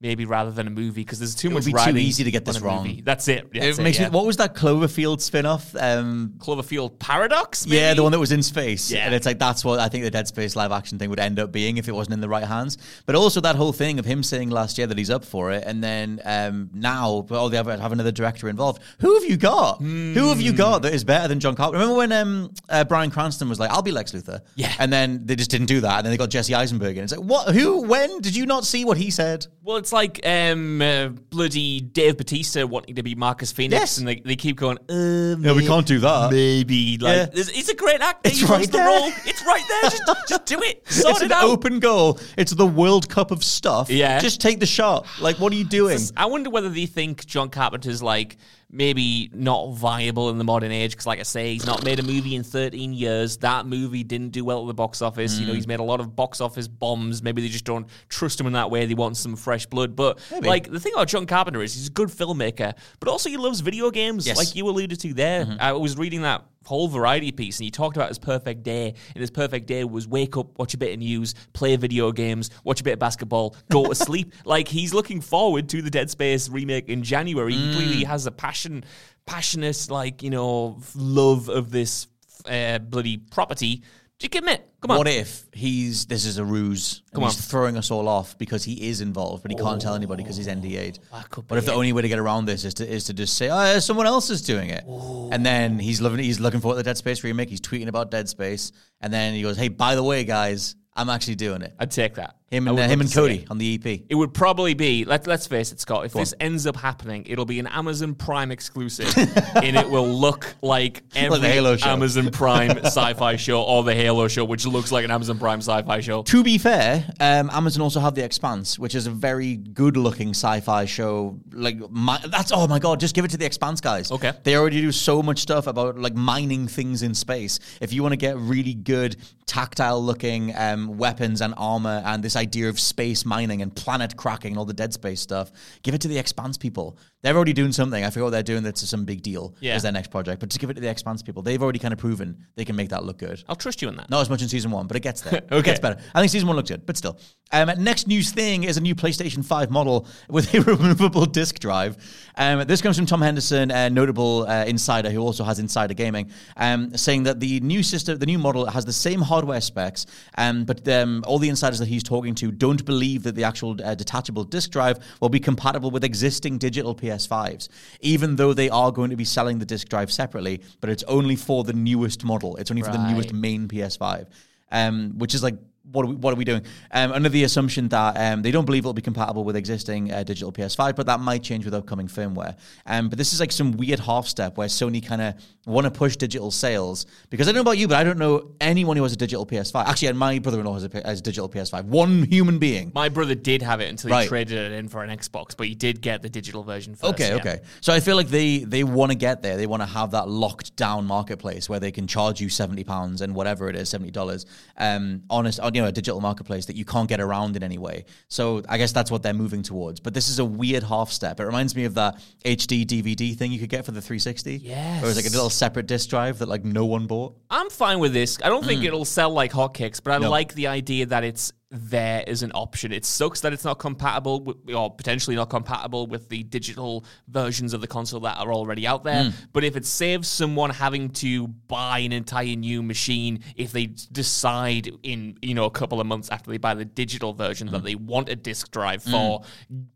maybe rather than a movie, because there's too. It would much be too easy to get this wrong. movie. That's it. That's it it, makes yeah. me, what was that Cloverfield spin-off? Um, Cloverfield Paradox? yeah, the one that was in space. Yeah. And it's like that's what I think the Dead Space live action thing would end up being if it wasn't in the right hands. But also that whole thing of him saying last year that he's up for it, and then um, now, oh, they have, have another director involved. Who have you got? Who have you got that is better than John Carpenter? Remember when um, uh, Bryan Cranston was like, "I'll be Lex Luthor," Yeah. and then they just didn't do that, and then they got Jesse Eisenberg, and it's like, what? Who? When did you not see what he said? Well, it's like um, uh, bloody Dave Batista wanting to be Marcus Fenix, Yes. and they, they keep going, uh, Yeah, we can't do that. Maybe. Like, Yeah. there's- he's a great actor. It's he wants right the there. role. It's right there. Just, [laughs] just do it. Sort it's it an out. open goal. It's the World Cup of stuff. Yeah. Just take the shot. Like, what are you doing? I wonder whether they think John Carpenter's like maybe not viable in the modern age because, like I say, he's not made a movie in 13 years. That movie didn't do well at the box office. Mm. You know, he's made a lot of box office bombs. Maybe they just don't trust him in that way. They want some fresh blood. But like the thing about John Carpenter is he's a good filmmaker, but also he loves video games, Yes. like you alluded to there. I was reading that whole variety piece and he talked about his perfect day and his perfect day was wake up watch a bit of news play video games watch a bit of basketball go to [laughs] sleep. Like he's looking forward to the dead space remake in january. He clearly has a passion passionate like you know love of this uh, bloody property just commit come on What if he's this is a ruse? Come he's on. throwing us all off because he is involved, but he can't tell anybody because he's NDA'd. that could What be if the it. only way to get around this is to is to just say, "Oh, someone else is doing it," and then he's loving he's looking for the Dead Space remake. He's tweeting about Dead Space, and then he goes, "Hey, by the way, guys, I'm actually doing it." i'd take that Him and uh, him and Cody it. on the EP. It would probably be let let's face it, Scott. If Go this on. ends up happening, it'll be an Amazon Prime exclusive, [laughs] and it will look like [laughs] every show. Amazon [laughs] Prime sci-fi show or the Halo show, which looks like an Amazon Prime sci-fi show. To be fair, um, Amazon also have The Expanse, which is a very good-looking sci-fi show. Like mi- that's oh my god, just give it to The Expanse guys. Okay. they already do so much stuff about like mining things in space. If you want to get really good tactile-looking um, weapons and armor and this idea of space mining and planet cracking and all the Dead Space stuff, give it to The Expanse people. They're already doing something. I forget what they're doing. That's some big deal. Yeah. Is their next project, but just give it to The Expanse people. They've already kind of proven they can make that look good. I'll trust you on that. Not as much in season one, but it gets there. Okay. [laughs] It gets better. I think season one looks good, but still. Um, next news thing is a new PlayStation 5 model with a [laughs] removable disc drive. Um, this comes from Tom Henderson, a notable uh, insider who also has Insider Gaming, um, saying that the new system, the new model has the same hardware specs, um, but um, all the insiders that he's talking to don't believe that the actual uh, detachable disc drive will be compatible with existing digital PS5s, even though they are going to be selling the disc drive separately, but it's only for the newest model. It's only for the newest main PS5, um, which is like. What are, we, what are we doing? Um, under the assumption that um, they don't believe it'll be compatible with existing uh, digital PS5, but that might change with upcoming firmware. Um, but this is like some weird half step where Sony kind of want to push digital sales because I don't know about you, but I don't know anyone who has a digital PS5. Actually, and my brother-in-law has a, has a digital PS5. One human being. My brother did have it until he Right. traded it in for an Xbox, but he did get the digital version first. Okay, yeah. okay. So I feel like they they want to get there. They want to have that locked down marketplace where they can charge you seventy pounds and whatever it is, seventy dollars, um, honest, on you know, a digital marketplace that you can't get around in any way. So I guess that's what they're moving towards. But this is a weird half step. It reminds me of that HD DVD thing you could get for the 360. Yes. It was like a little separate disc drive that like no one bought. I'm fine with this. I don't think it'll sell like hotcakes, but I Mm. No. like the idea that it's there as an option. It sucks that it's not compatible with, or potentially not compatible with the digital versions of the console that are already out there. Mm. But if it saves someone having to buy an entire new machine if they decide in you know a couple of months after they buy the digital version Mm. that they want a disc drive for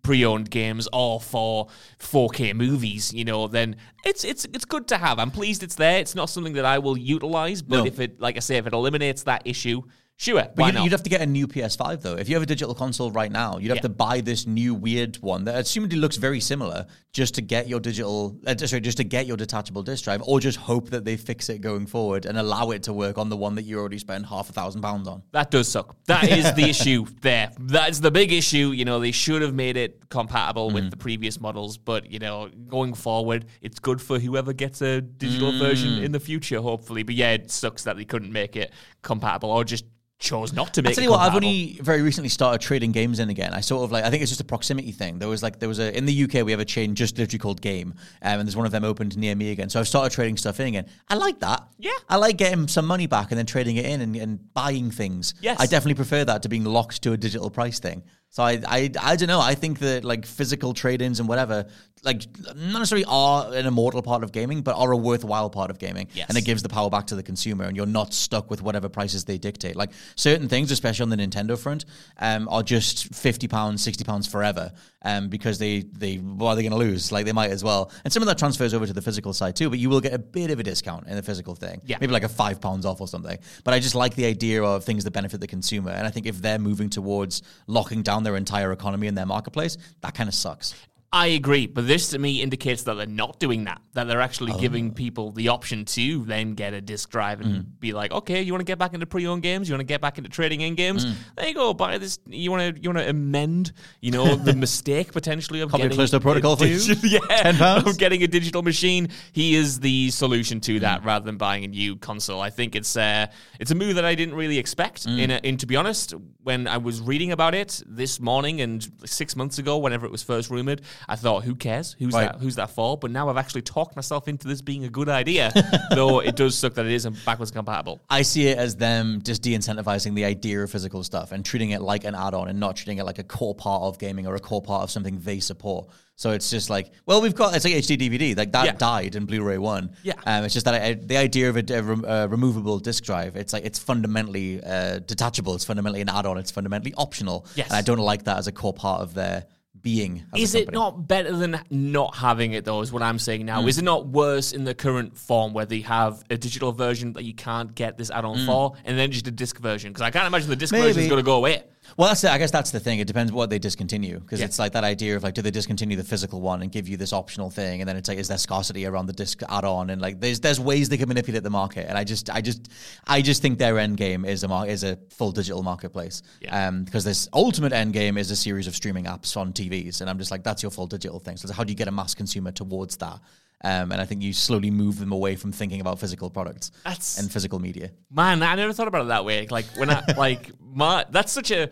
pre-owned games or for 4K movies, you know, then it's it's it's good to have. I'm pleased it's there. It's not something that I will utilize, but No. if it like I say if it eliminates that issue, sure, But why you'd, not? you'd have to get a new PS5 though. If you have a digital console right now, you'd have Yeah. to buy this new weird one that assumedly looks very similar just to get your digital, uh, sorry, just to get your detachable disc drive, or just hope that they fix it going forward and allow it to work on the one that you already spent half a thousand pounds on. That does suck. That is the [laughs] issue there. That's the big issue. You know, they should have made it compatible Mm. with the previous models, but, you know, going forward, it's good for whoever gets a digital version Mm. in the future, hopefully. But yeah, it sucks that they couldn't make it compatible or just chose not to make I tell it you what, I've only very recently started trading games in again. I sort of like, I think it's just a proximity thing. There was like, there was a, in the UK, we have a chain just literally called Game, um, and there's one of them opened near me again. So I've started trading stuff in again. I like that. Yeah. I like getting some money back and then trading it in and, and buying things. Yes. I definitely prefer that to being locked to a digital price thing. So I, I, I don't know. I think that like physical trade-ins and whatever, like not necessarily are an immortal part of gaming, but are a worthwhile part of gaming. Yes. And it gives the power back to the consumer, and you're not stuck with whatever prices they dictate. Like certain things, especially on the Nintendo front, um, are just fifty pounds, sixty pounds forever, um, because they they what are they going to lose? Like they might as well. And some of that transfers over to the physical side too, but you will get a bit of a discount in the physical thing. Yeah. maybe like a five pounds off or something. But I just like the idea of things that benefit the consumer, and I think if they're moving towards locking down their entire economy and their marketplace, that kind of sucks. I agree, but this to me indicates that they're not doing that. That they're actually Oh. giving people the option to then get a disc drive and Mm. be like, okay, you want to get back into pre-owned games? You want to get back into trading in games? Mm. There you go. Buy this. You want to you want to amend, you know, the [laughs] mistake potentially of Copy getting a Protocol, please. [laughs] [laughs] yeah, 10 pounds? of getting a digital machine. He is the solution to Mm. that rather than buying a new console. I think it's uh, it's a move that I didn't really expect. Mm. In, a, in to be honest, when I was reading about it this morning and six months ago, whenever it was first rumored, I thought, who cares? Who's Right. that? Who's that for? But now I've actually talked myself into this being a good idea, [laughs] though it does suck that it isn't backwards compatible. I see it as them just de-incentivizing the idea of physical stuff and treating it like an add-on and not treating it like a core part of gaming or a core part of something they support. So it's just like, well, we've got it's like HD DVD, like that Yeah. died in Blu-ray one. Yeah. um, it's just that I, the idea of a, a rem- uh, removable disc drive, it's like it's fundamentally uh, detachable. It's fundamentally an add-on. It's fundamentally optional. Yes. and I don't like that as a core part of their being. As Is it not better than not having it, though, is what I'm saying now? Mm. Is it not worse in the current form where they have a digital version that you can't get this add on mm. for and then just a disc version? Because I can't imagine the disc version is. Going to go away. Well, that's the, I guess that's the thing. It depends what they discontinue because Yeah. it's like that idea of like, do they discontinue the physical one and give you this optional thing, and then it's like, is there scarcity around the disc add-on, and like, there's there's ways they can manipulate the market, and I just I just I just think their end game is a mar- is a full digital marketplace, Yeah. um, because this ultimate end game is a series of streaming apps on TVs, and I'm just like, that's your full digital thing. So how do you get a mass consumer towards that? Um, and I think you slowly move them away from thinking about physical products That's- and physical media. Man, I never thought about it that way. Like when I [laughs] like my that's such a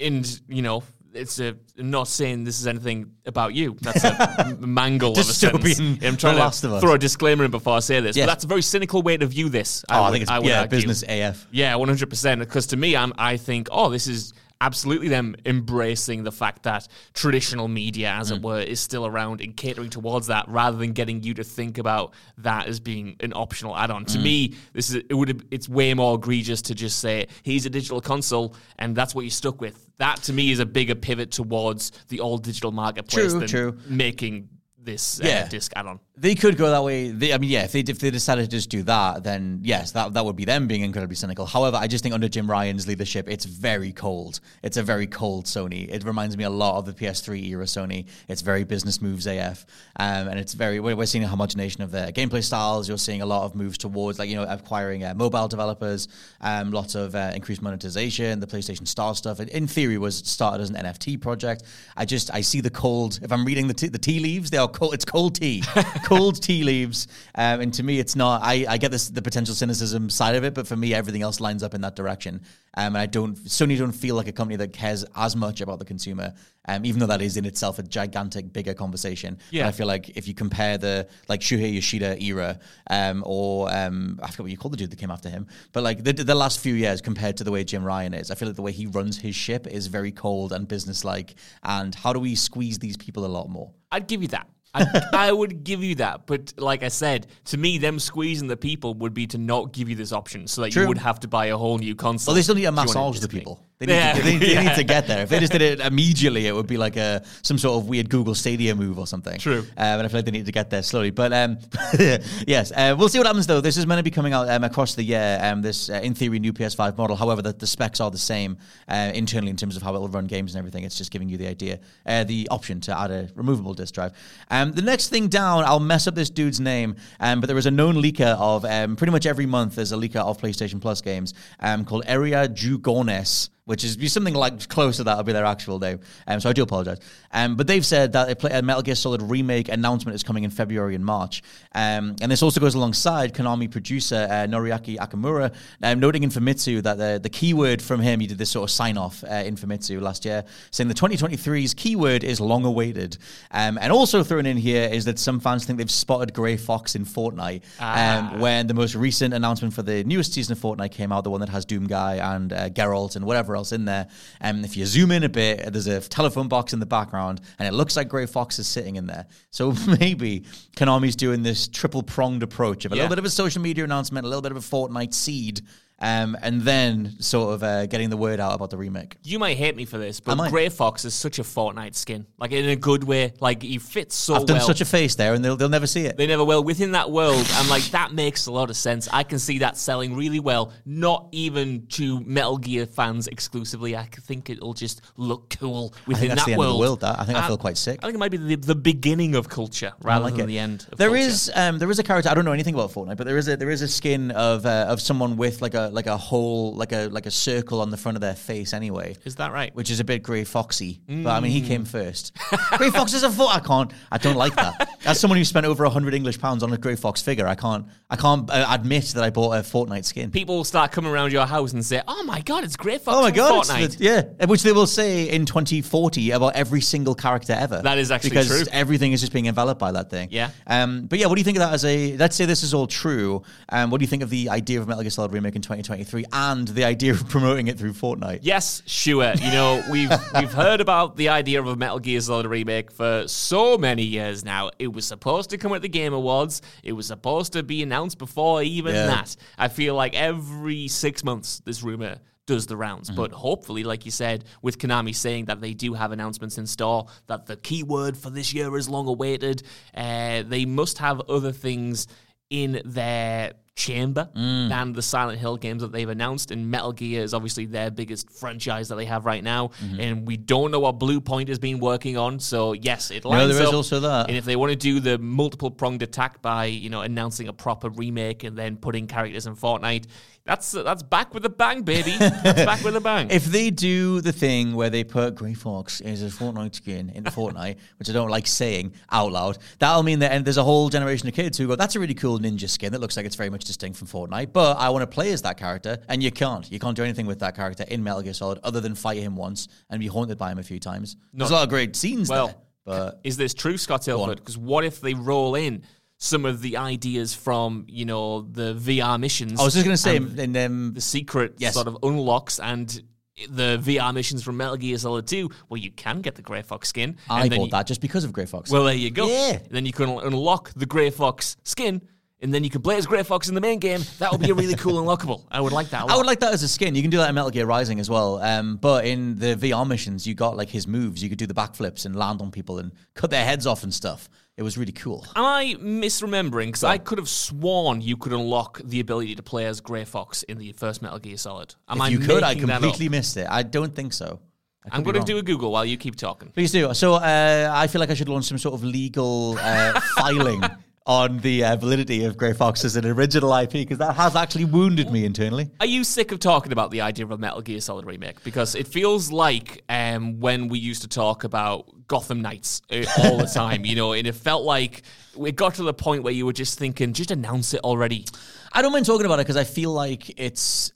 and you know it's a I'm not saying this is anything about you. That's a [laughs] mangle of a sentence. I'm trying to throw a disclaimer in before I say this. Yes. But that's a very cynical way to view this. Oh, I, would- think it's would yeah, argue. business AF. Yeah, one hundred percent. Because to me, I'm I think, oh, this is absolutely them embracing the fact that traditional media, as Mm. it were, is still around and catering towards that, rather than getting you to think about that as being an optional add-on. Mm. To me, this is it would it's way more egregious to just say he's a digital console and that's what you're stuck with. That to me is a bigger pivot towards the all digital marketplace True, than true. making this uh, Yeah. disc add-on. They could go that way. They, I mean, yeah, if they if they decided to just do that, then yes, that that would be them being incredibly cynical. However, I just think under Jim Ryan's leadership, it's very cold. It's a very cold Sony. It reminds me a lot of the PS3 era Sony. It's very business moves AF, um, and it's very we're, we're seeing a homogenation of their gameplay styles. You're seeing a lot of moves towards like you know acquiring uh, mobile developers, um, lots of uh, increased monetization. The PlayStation Star stuff, in- in theory, was started as an NFT project. I just I see the cold. If I'm reading the tea, the tea leaves, they are cold. It's cold tea, [laughs] cold tea leaves. Um, and to me, it's not. I, I get this the potential cynicism side of it, but for me, everything else lines up in that direction. Um, and I don't Sony don't feel like a company that cares as much about the consumer. Um, even though that is in itself a gigantic, bigger conversation. Yeah. But I feel like if you compare the like Shuhei Yoshida era, um, or um, I forget what you call the dude that came after him, but like the, the last few years compared to the way Jim Ryan is, I feel like the way he runs his ship is very cold and businesslike. And how do we squeeze these people a lot more? I'd give you that. I, I would give you that, but like I said, to me, them squeezing the people would be to not give you this option, so that True. you would have to buy a whole new console. Well, they still need to if massage the people. They need, Yeah. to, they, they Yeah. need to get there. If they just did it [laughs] immediately, it would be like a some sort of weird Google Stadia move or something. True. Um, and I feel like they need to get there slowly. But um, [laughs] yes, uh, we'll see what happens though. This is meant to be coming out um, across the year. Um, this, uh, in theory, new PS5 model. However, the, the specs are the same uh, internally in terms of how it will run games and everything. It's just giving you the idea, uh, the option to add a removable disk drive. Um, the next thing down, I'll mess up this dude's name, um, but there is a known leaker of um, pretty much every month. There's a leaker of PlayStation Plus games um, called Areajugones which is be something like close to that will be their actual name. Um, so I do apologize. Um, but they've said that a, play, a Metal Gear Solid remake announcement is coming in February and March. Um, and this also goes alongside Konami producer uh, Noriaki Okamura, um, noting in Famitsu that the, the keyword from him, he did this sort of sign off uh, in Famitsu last year, saying the 2023's keyword is long awaited. Um, and also thrown in here is that some fans think they've spotted Grey Fox in Fortnite. Um, when the most recent announcement for the newest season of Fortnite came out, the one that has Doom Guy and uh, Geralt and whatever else in there. And if you zoom in a bit, there's a telephone box in the background, and it looks like Grey Fox is sitting in there. So [laughs] maybe Konami's doing this triple pronged approach of a Yeah. little bit of a social media announcement, a little bit of a Fortnite seed. Um, and then sort of uh, getting the word out about the remake. You might hate me for this, I but might. Grey Fox is such a Fortnite skin, like in a good way. Like he fits so I've done well. such a face there, and they'll, they'll never see it. They never will. Within that world, I'm like, that makes a lot of sense. I can see that selling really well, not even to Metal Gear fans exclusively. I c- think it'll just look cool I within think that's that the end world. of the world. That I think I feel quite sick. I think it might be the, the beginning of culture rather like than it. the end. Of There culture. is um, there is a character I don't know anything about Fortnite, but there is a there is a skin of uh, of someone with like a like a hole like a like a circle on the front of their face anyway. Is that right? Which is a bit Grey Foxy, but I mean he came first. Grey Fox is a foot. I can't. I don't like that. As someone who spent over hundred English pounds on a Grey Fox figure, I can't. I can't uh, admit that I bought a Fortnite skin. People will start coming around your house and say, "Oh my god, it's Grey Fox Oh my god! Fortnite." the- yeah, which they will say in 2040 about every single character ever. That is actually because true. everything is just being enveloped by that thing. Yeah. Um. But yeah, what do you think of that as a? Let's say this is all true. Um. What do you think of the idea of Metal Gear Solid remake in 2023 and the idea of promoting it through Fortnite? Yes, sure. You know, we've we've heard about the idea of a Metal Gear Solid remake for so many years now. It was supposed to come at the Game Awards. It was supposed to be announced before even Yeah. that. I feel like every six months this rumor does the rounds. Mm-hmm. But hopefully, like you said, with Konami saying that they do have announcements in store, that the keyword for this year is long awaited, uh, they must have other things in their chamber mm. than the Silent Hill games that they've announced. And Metal Gear is obviously their biggest franchise that they have right now. Mm-hmm. And we don't know what Bluepoint has been working on. So yes, it lines there is up. also that. And if they want to do the multiple pronged attack by you know announcing a proper remake and then putting characters in Fortnite, that's that's back with a bang, baby. [laughs] That's back with a bang. If they do the thing where they put Grey Fox as a Fortnite skin into Fortnite, [laughs] which I don't like saying out loud, that'll mean that and there's a whole generation of kids who go, "That's a really cool ninja skin that looks like it's very much distinct from Fortnite." But I want to play as that character, and you can't. You can't do anything with that character in Metal Gear Solid other than fight him once and be haunted by him a few times. There's a lot of great scenes Well, there, but is this true, Scott Tailford? Because what if they roll in some of the ideas from you know the VR missions? I was just going to say, and in um, the secret Yes. sort of unlocks and the VR missions from Metal Gear Solid 2, where you can get the Grey Fox skin. I and then bought you- that just because of Grey Fox. Well, there you go. Yeah. Then you can unlock the Grey Fox skin, and then you can play as Grey Fox in the main game. That would be a really cool [laughs] unlockable. I would like that. I would like that as a skin. You can do that in Metal Gear Rising as well. Um, but in the VR missions, you got like his moves. You could do the backflips and land on people and cut their heads off and stuff. It was really cool. Am I misremembering? Because I could have sworn you could unlock the ability to play as Grey Fox in the first Metal Gear Solid. Am I if you could, I making that up? completely missed it. I don't think so. I could I'm be going to wrong. do a Google while you keep talking. Please do. So uh, I feel like I should launch some sort of legal uh, [laughs] filing on the uh, validity of Grey Fox as an original IP because that has actually wounded me internally. Are you sick of talking about the idea of a Metal Gear Solid remake? Because it feels like um, when we used to talk about Gotham Knights uh, all the time, you know, and it felt like it got to the point where you were just thinking, just announce it already. I don't mind talking about it because I feel like it's,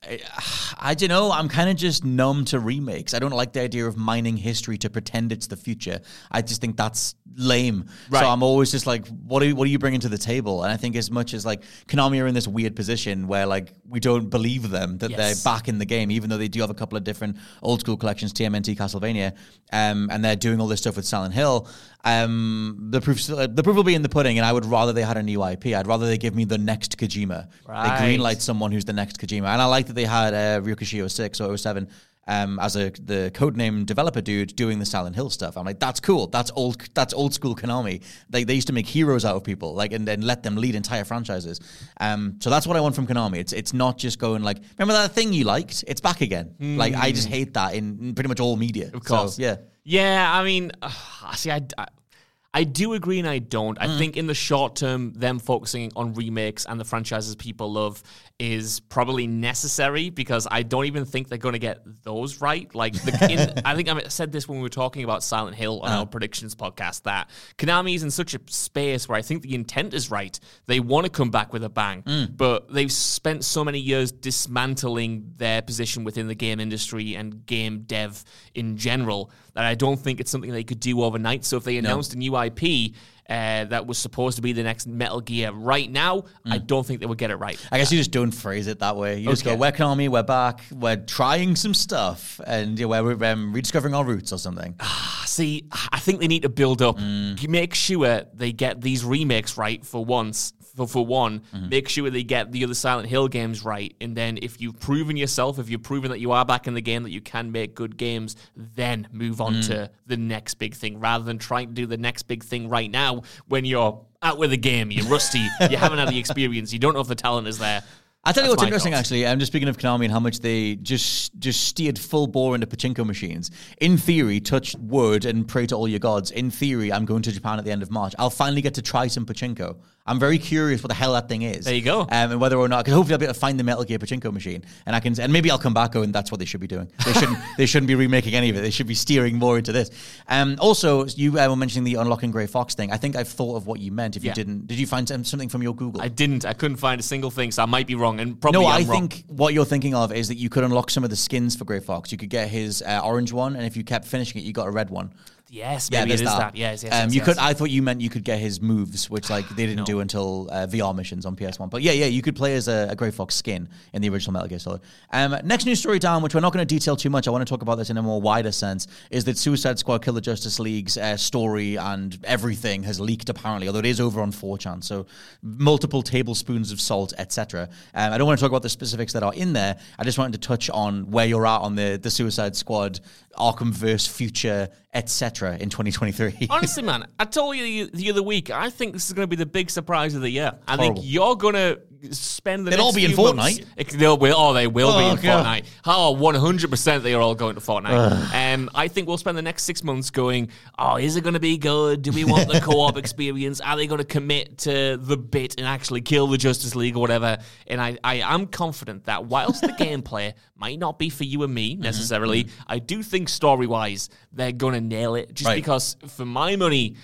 I don't know, I'm kind of just numb to remakes. I don't like the idea of mining history to pretend it's the future. I just think that's lame. Right. So I'm always just like, what are, you- what are you bringing to the table? And I think as much as like Konami are in this weird position where like we don't believe them that Yes. they're back in the game, even though they do have a couple of different old school collections, TMNT, Castlevania, um, and they're doing all this stuff with Silent Hill. Um, the proof, the proof will be in the pudding, and I would rather they had a new IP. I'd rather they give me the next Kojima. Right. They greenlight someone who's the next Kojima, and I like that they had uh, Ryukishi 06 or 07 um, as a the codename developer dude doing the Silent Hill stuff. I'm like, that's cool. That's old. That's old school Konami. They, they used to make heroes out of people, like and then let them lead entire franchises. Um, so that's what I want from Konami. It's it's not just going like, remember that thing you liked? It's back again. Like I just hate that in, in pretty much all media. Hmm. Of course. So, yeah. Yeah, I mean, uh, [sighs] see, I, I, I do agree and I don't. Mm. I think in the short term, them focusing on remakes and the franchises people love is probably necessary because I don't even think they're going to get those right. Like, the, [laughs] in, I think I said this when we were talking about Silent Hill on our predictions podcast that Konami is in such a space where I think the intent is right. They want to come back with a bang, but they've spent so many years dismantling their position within the game industry and game dev in general that I don't think it's something they could do overnight. So if they announced a new IP uh, that was supposed to be the next Metal Gear right now, I don't think they would get it right. I guess you just don't phrase it that way. You just go, Okay. we're Konami, we're back, we're trying some stuff, and yeah, we're um, rediscovering our roots or something. See, I think they need to build up. Mm. Make sure they get these remakes right for once. For, for one, Mm-hmm. make sure they get the other Silent Hill games right. And then, if you've proven yourself, if you've proven that you are back in the game, that you can make good games, then move on Mm. to the next big thing rather than trying to do the next big thing right now when you're out with the game, you're rusty, [laughs] you haven't had the experience, you don't know if the talent is there. I'll tell you what's interesting, thoughts. actually. I'm just speaking of Konami and how much they just just steered full bore into pachinko machines. In theory, touch wood and pray to all your gods. In theory, I'm going to Japan at the end of March. I'll finally get to try some pachinko. I'm very curious what the hell that thing is. There you go. Um, and whether or not, because hopefully I'll be able to find the Metal Gear pachinko machine, and I can, and maybe I'll come back and that's what they should be doing. They shouldn't, [laughs] they shouldn't be remaking any of it. They should be steering more into this. Um, also, you uh, were mentioning the unlocking Grey Fox thing. I think I've thought of what you meant. If Yeah. you didn't, did you find something from your Google? I didn't. I couldn't find a single thing, so I might be wrong. And probably No, I'm I wrong. think what you're thinking of is that you could unlock some of the skins for Grey Fox. You could get his uh, orange one, and if you kept finishing it, you got a red one. Yes, maybe there's it is that. Yes, yes. Um, yes, you yes. could. I thought you meant you could get his moves, which like they didn't do until uh, VR missions on PS1. But yeah, yeah, you could play as a, a Grey Fox skin in the original Metal Gear Solid. Um, next news story down, which we're not going to detail too much. I want to talk about this in a more wider sense. Is that Suicide Squad Killer Justice League's uh, story and everything has leaked apparently, although it is over on 4chan. So multiple tablespoons of salt, etc. Um, I don't want to talk about the specifics that are in there. I just wanted to touch on where you're at on the the Suicide Squad Arkhamverse future, etc. in 2023. [laughs] Honestly, man, I told you the, the other week. I think this is going to be the big surprise of the year. I Horrible. think you're going to spend the They'll next all be in few months- Fortnite. It- They'll be, oh, they will be Oh, in God. Fortnite. Oh, 100% they are all going to Fortnite. um, I think we'll spend the next six months going, oh, is it going to be good? Do we want the [laughs] co op experience? Are they going to commit to the bit and actually kill the Justice League or whatever? And I, I am confident that whilst the [laughs] gameplay might not be for you and me Mm-hmm. necessarily, I do think story wise they're going to nail it just Right. because for my money,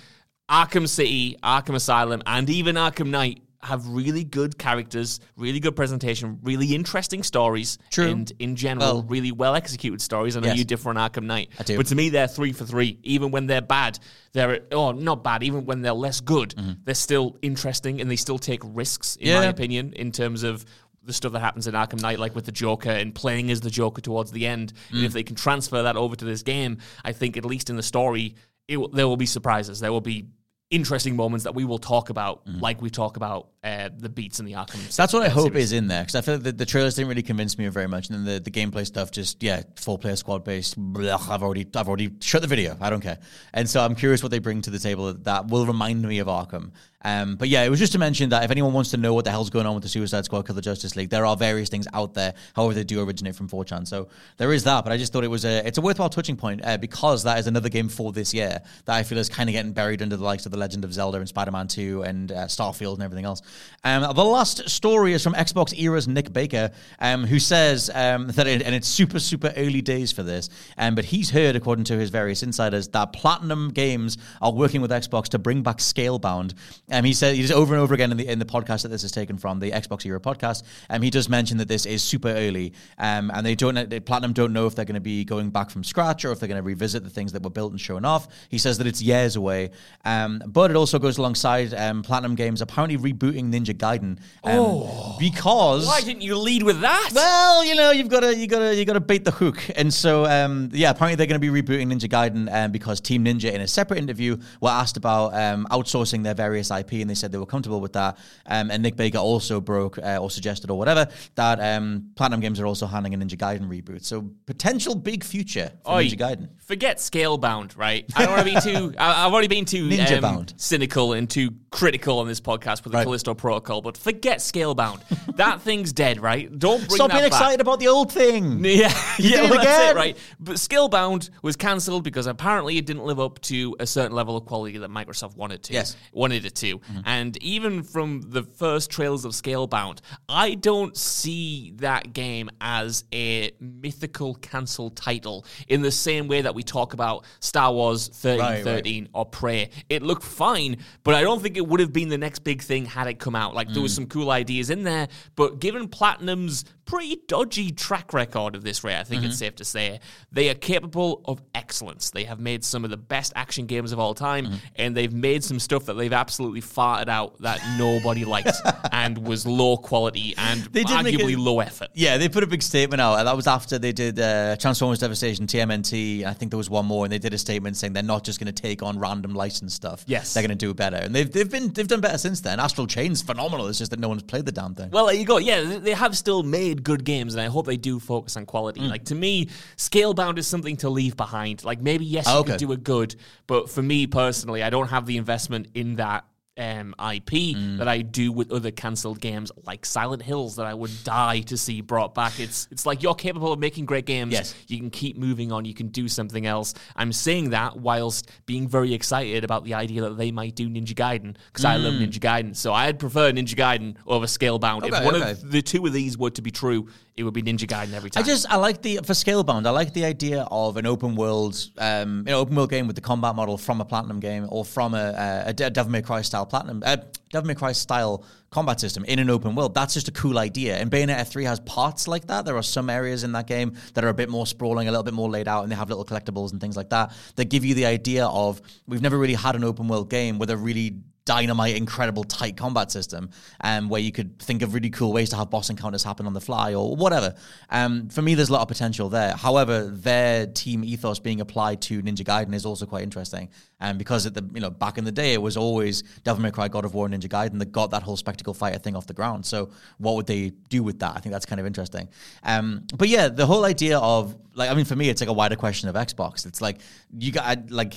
Arkham City, Arkham Asylum, and even Arkham Knight have really good characters, really good presentation, really interesting stories, True. and in general, Well- really well executed stories. I know Yes. you differ on Arkham Knight, I do. but to me, they're three for three. Even when they're bad, they're oh not bad. Even when they're less good, they're still interesting, and they still take risks, in my Mm-hmm. Opinion, in terms of. The stuff that happens in Arkham Knight, like with the Joker and playing as the Joker towards the end, and Mm. if they can transfer that over to this game, I think at least in the story, it, there will be surprises. There will be interesting moments that we will talk about, like we talk about uh, the beats in the Arkham. Mm. That's what I hope series. is in there because I feel like the, the trailers didn't really convince me very much, and then the, the gameplay stuff just yeah, four player squad based. blech, I've already I've already shut the video. I don't care, and so I'm curious what they bring to the table that will remind me of Arkham. Um, but yeah, it was just to mention that if anyone wants to know what the hell's going on with the Suicide Squad Kill the Justice League, there are various things out there. However, they do originate from 4chan, so there is that. But I just thought it was a it's a worthwhile touching point uh, because that is another game for this year that I feel is kind of getting buried under the likes of the Legend of Zelda and Spider Man 2 and uh, Starfield and everything else. Um, the last story is from Xbox Era's Nick Baker, um, who says um, that, it, and it's super, super early days for this, um, but he's heard, according to his various insiders, that Platinum Games are working with Xbox to bring back Scalebound. Um, he said, he's over and over again in the in the podcast that this is taken from, the Xbox Era podcast, um, he does mention that this is super early, um, and they don't, they, Platinum don't know if they're going to be going back from scratch or if they're going to revisit the things that were built and shown off. He says that it's years away, um, but it also goes alongside um, Platinum Games apparently rebooting Ninja Gaiden, um, because Why didn't you lead with that? well, you know, you've got to you got to you got to bait the hook, and so um, yeah, apparently they're going to be rebooting Ninja Gaiden um, because Team Ninja, in a separate interview, were asked about um, outsourcing their various IP, and they said they were comfortable with that. Um, and Nick Baker also broke uh, or suggested or whatever that um, Platinum Games are also handling a Ninja Gaiden reboot. So potential big future for Oi, Ninja Gaiden. Forget Scalebound, right? I don't want to be too. [laughs] I, I've already been too Ninja um, bound. cynical and too critical on this podcast with the Right. Callisto Protocol, but forget Scalebound. that thing's dead, right? Don't bring Stop being back. excited about the old thing. [laughs] Yeah, yeah, well, that's it, right? But Scalebound was cancelled because apparently it didn't live up to a certain level of quality that Microsoft wanted to. Yes. wanted it to. And even from the first trails of Scalebound, I don't see that game as a mythical cancelled title in the same way that we talk about Star Wars Right, right. 1313 or Prey. It looked fine, but I don't think it would have been the next big thing had it come out. Like there was Mm. some cool ideas in there, but given Platinum's pretty dodgy track record of this Ray, I think Mm-hmm. it's safe to say they are capable of excellence. They have made some of the best action games of all time, Mm-hmm. and they've made some stuff that they've absolutely farted out that nobody liked [laughs] and was low quality and They did arguably it- low effort. Yeah, they put a big statement out, and that was after they did uh, Transformers Devastation, TMNT. I think there was one more, and they did a statement saying they're not just going to take on random license stuff. Yes. they're going to do better, and they've they've been they've done better since then. Astral Chain's phenomenal. It's just that no one's played the damn thing. Well, there you go. Yeah, they have still made good games, and I hope they do focus on quality. Mm. Like to me, Scalebound is something to leave behind. Like maybe yes, you okay. could do it good, but for me personally, I don't have the investment in that um, IP Mm. that I do with other cancelled games like Silent Hills that I would die to see brought back. It's it's like you're capable of making great games. Yes. You can keep moving on. You can do something else. I'm saying that whilst being very excited about the idea that they might do Ninja Gaiden because I love Ninja Gaiden. So I'd prefer Ninja Gaiden over Scalebound. Okay, if one okay. of the two of these were to be true, it would be Ninja Gaiden every time. I just I like the for Scalebound. I like the idea of an open world, um, you know, open world game with the combat model from a platinum game or from a, a, a Devil May Cry style platinum, uh, Devil May Cry style combat system in an open world. That's just a cool idea. And Bayonetta three has parts like that. There are some areas in that game that are a bit more sprawling, a little bit more laid out, and they have little collectibles and things like that that give you the idea of we've never really had an open world game with a really dynamite, incredible, tight combat system, um, where you could think of really cool ways to have boss encounters happen on the fly or whatever. Um, for me, there's a lot of potential there. However, their team ethos being applied to Ninja Gaiden is also quite interesting, um, because at the you know back in the day, it was always Devil May Cry, God of War, and Ninja Gaiden that got that whole spectacle fighter thing off the ground. So, what would they do with that? I think that's kind of interesting. Um, but yeah, the whole idea of like, I mean, for me, it's like a wider question of Xbox. It's like you got like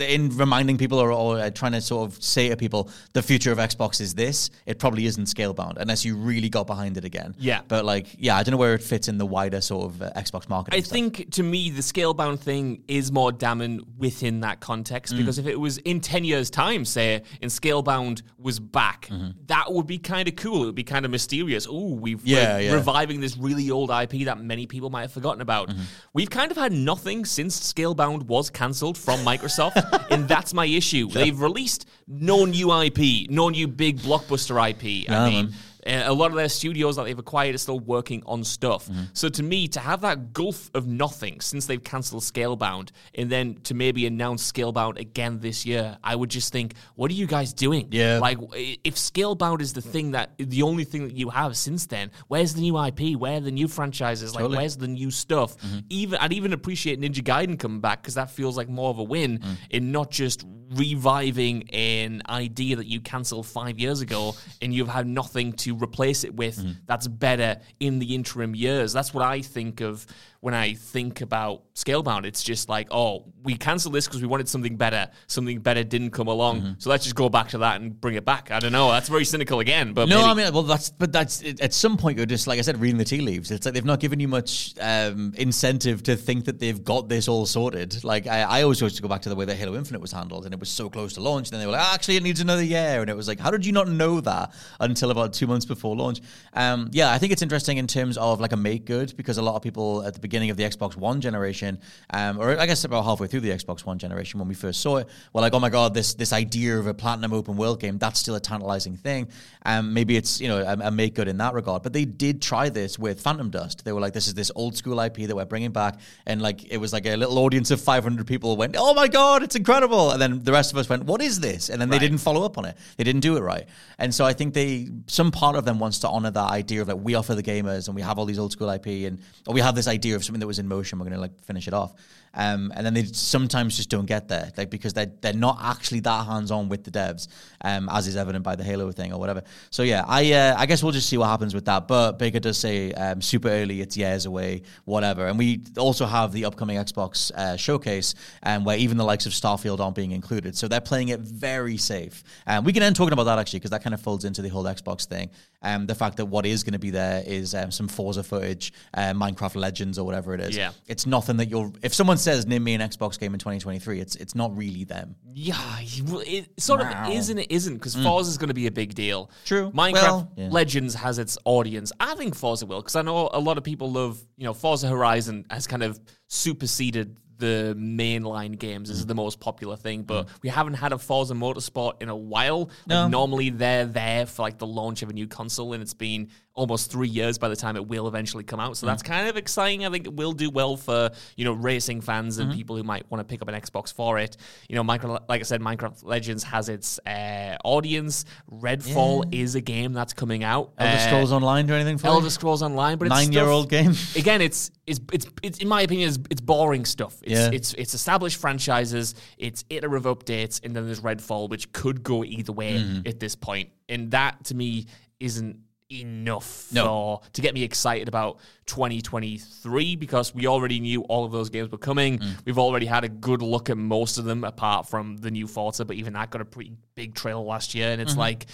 in reminding people or, or uh, trying to sort of say to people the future of Xbox is this, it probably isn't Scalebound unless you really got behind it again. Yeah. But like, yeah, I don't know where it fits in the wider sort of uh, Xbox market. I think to me the Scalebound thing is more damning within that context Mm. because if it was in ten years' time, say, and Scalebound was back, Mm-hmm. that would be kind of cool. It would be kind of mysterious. Oh, we've Yeah, we're yeah. reviving this really old IP that many people might have forgotten about. Mm-hmm. We've kind of had nothing since Scalebound was cancelled from [laughs] Microsoft, and that's my issue. [laughs] They've released no new IP, no new big blockbuster IP. I mean. man. Uh, a lot of their studios that they've acquired are still working on stuff. Mm-hmm. So to me, to have that gulf of nothing since they've cancelled Scalebound, and then to maybe announce Scalebound again this year, I would just think, what are you guys doing? Yeah. Like, if Scalebound is the thing that the only thing that you have since then, where's the new IP? Where are the new franchises? Like, Totally. where's the new stuff? Even I'd even appreciate Ninja Gaiden coming back because that feels like more of a win in not just reviving an idea that you cancelled five years ago and you've had nothing to replace it with mm. that's better in the interim years. That's what I think of when I think about Scalebound. It's just like, oh, we cancelled this because we wanted something better. Something better didn't come along, so let's just go back to that and bring it back. I don't know. That's very cynical again, but No, maybe- I mean, well, that's but that's at some point you're just like I said, reading the tea leaves. It's like they've not given you much um, incentive to think that they've got this all sorted. Like I, I always used to go back to the way that Halo Infinite was handled, and it was so close to launch. And then they were like, actually, it needs another year, and it was like, how did you not know that until about two months before launch? Um, yeah, I think it's interesting in terms of like a make good because a lot of people at the beginning of the Xbox One generation, um, or I guess about halfway through the Xbox One generation when we first saw it, were like, oh my god, this this idea of a platinum open world game that's still a tantalizing thing. Um, maybe it's you know a, a make good in that regard, but they did try this with Phantom Dust. They were like, this is this old school IP that we're bringing back, and like it was like a little audience of 500 people went, oh my god, it's incredible, and then the rest of us went, what is this? And then they didn't follow up on it. They didn't do it right, and so I think they some part of them wants to honor that idea of like we offer the gamers and we have all these old school IP and or we have this idea of something that was in motion. We're going to like finish it off. Um, and then they sometimes just don't get there, like because they're they're not actually that hands on with the devs, um, as is evident by the Halo thing or whatever. So yeah, I uh, I guess we'll just see what happens with that. But Baker does say um, super early, it's years away, whatever. And we also have the upcoming Xbox uh, showcase, um, where even the likes of Starfield aren't being included. So they're playing it very safe. Um, we can end talking about that actually because that kind of folds into the whole Xbox thing. Um, the fact that what is going to be there is um, some Forza footage, uh, Minecraft Legends or whatever it is. Yeah. It's nothing that you'll. If someone says name me an Xbox game in 2023, it's it's not really them. Yeah, well, it sort of is and it isn't because Forza is going to be a big deal. Mm. True. Minecraft Well, yeah. Legends has its audience. I think Forza will because I know a lot of people love, you know, Forza Horizon has kind of superseded the mainline games. This is the most popular thing, but we haven't had a Forza Motorsport in a while. Like, normally they're there for like the launch of a new console, and it's been almost three years by the time it will eventually come out. So that's kind of exciting. I think it will do well for you know racing fans and people who might want to pick up an Xbox for it. You know, Minecraft, like I said, Minecraft Legends has its uh, audience. Redfall is a game that's coming out. Elder Uh, Scrolls Online or anything for Elder you? Scrolls Online, but it's Nine year old game. [laughs] Again, it's it's it's it's in my opinion, it's, it's boring stuff. It's, Yeah. it's it's established franchises, it's iterative updates, and then there's Redfall, which could go either way Mm-hmm. at this point. And that to me isn't enough No. for to get me excited about 2023 because we already knew all of those games were coming. Mm. We've already had a good look at most of them apart from the new Forza, but even that got a pretty big trailer last year and it's Mm-hmm. like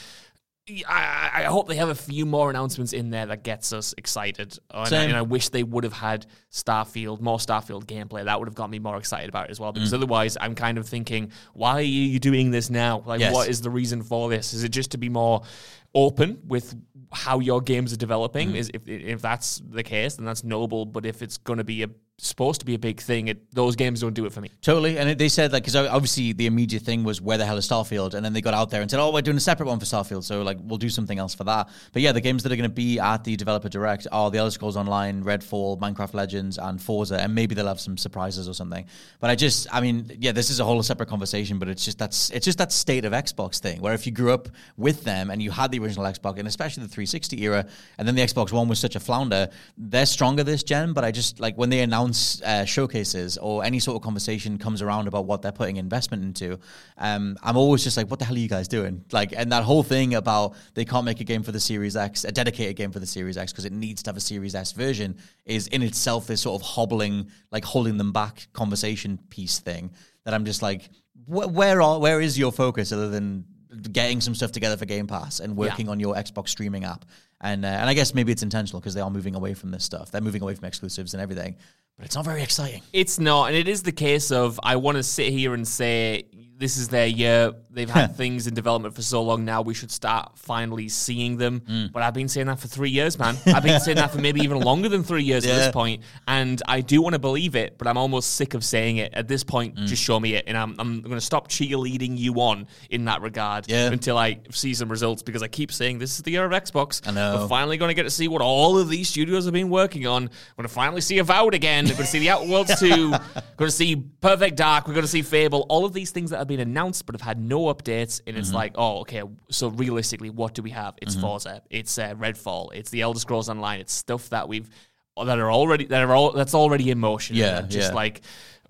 I, I hope they have a few more announcements in there that gets us excited. And I, and I wish they would have had Starfield, more Starfield gameplay. That would have got me more excited about it as well. Because Mm. otherwise, I'm kind of thinking, why are you doing this now? Like, Yes. what is the reason for this? Is it just to be more open with how your games are developing? Mm. Is if if that's the case, then that's noble. But if it's going to be a supposed to be a big thing, it, those games don't do it for me. Totally, and they said like because obviously the immediate thing was where the hell is Starfield, and then they got out there and said, oh, we're doing a separate one for Starfield, so like we'll do something else for that. But yeah, the games that are going to be at the developer direct are the Elder Scrolls Online, Redfall, Minecraft Legends, and Forza, and maybe they'll have some surprises or something. But I just, I mean, yeah, this is a whole separate conversation, but it's just that's it's just that state of Xbox thing where if you grew up with them and you had the original Xbox and especially the 360 era, and then the Xbox One was such a flounder, they're stronger this gen. But I just like when they uh, showcases or any sort of conversation comes around about what they're putting investment into, um, I'm always just like, what the hell are you guys doing? Like, and that whole thing about they can't make a game for the Series X, a dedicated game for the Series X because it needs to have a Series S version, is in itself this sort of hobbling, like holding them back conversation piece thing that I'm just like, wh- where are where is your focus other than getting some stuff together for Game Pass and working Yeah. on your Xbox streaming app? And uh, and I guess maybe it's intentional because they are moving away from this stuff. They're moving away from exclusives and everything, but it's not very exciting. It's not, and it is the case of I want to sit here and say this is their year. They've had [laughs] things in development for so long now. We should start finally seeing them. Mm. But I've been saying that for three years, man. I've been saying that for maybe even longer than three years at this point. point, and I do want to believe it. But I'm almost sick of saying it. At this point, Mm. just show me it, and I'm I'm going to stop cheerleading you on in that regard Yeah. until I see some results because I keep saying this is the year of Xbox. I know. We're finally going to get to see what all of these studios have been working on. We're going to finally see Avowed again. We're going to see The Outer Worlds [laughs] 2. We're going to see Perfect Dark. We're going to see Fable. All of these things that have been announced but have had no updates. And it's like, oh, okay. So realistically, what do we have? It's Forza. It's uh, Redfall. It's The Elder Scrolls Online. It's stuff that we've that are already that are all that's already in motion. Yeah, just yeah. like.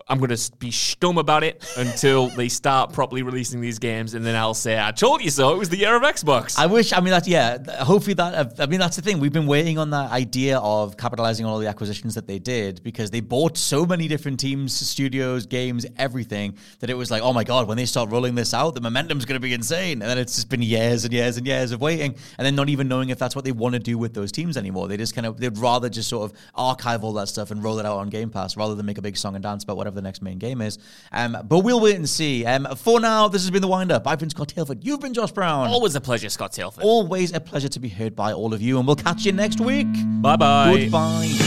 I'm going to be stum about it until they start properly releasing these games, and then I'll say, I told you so. It was the year of Xbox. I wish. I mean, that yeah. Hopefully, that. Uh, I mean, that's the thing. We've been waiting on that idea of capitalizing on all the acquisitions that they did because they bought so many different teams, studios, games, everything that it was like, oh my god, when they start rolling this out, the momentum's going to be insane. And then it's just been years and years and years of waiting, and then not even knowing if that's what they want to do with those teams anymore. They just kind of they'd rather just sort of archive all that stuff and roll it out on Game Pass rather than make a big song and dance about whatever the next main game is. Um, but we'll wait and see. Um, for now, this has been the wind up. I've been Scott Tailford. You've been Josh Brown. Always a pleasure, Scott Tailford. Always a pleasure to be heard by all of you, and we'll catch you next week. Bye bye. Goodbye.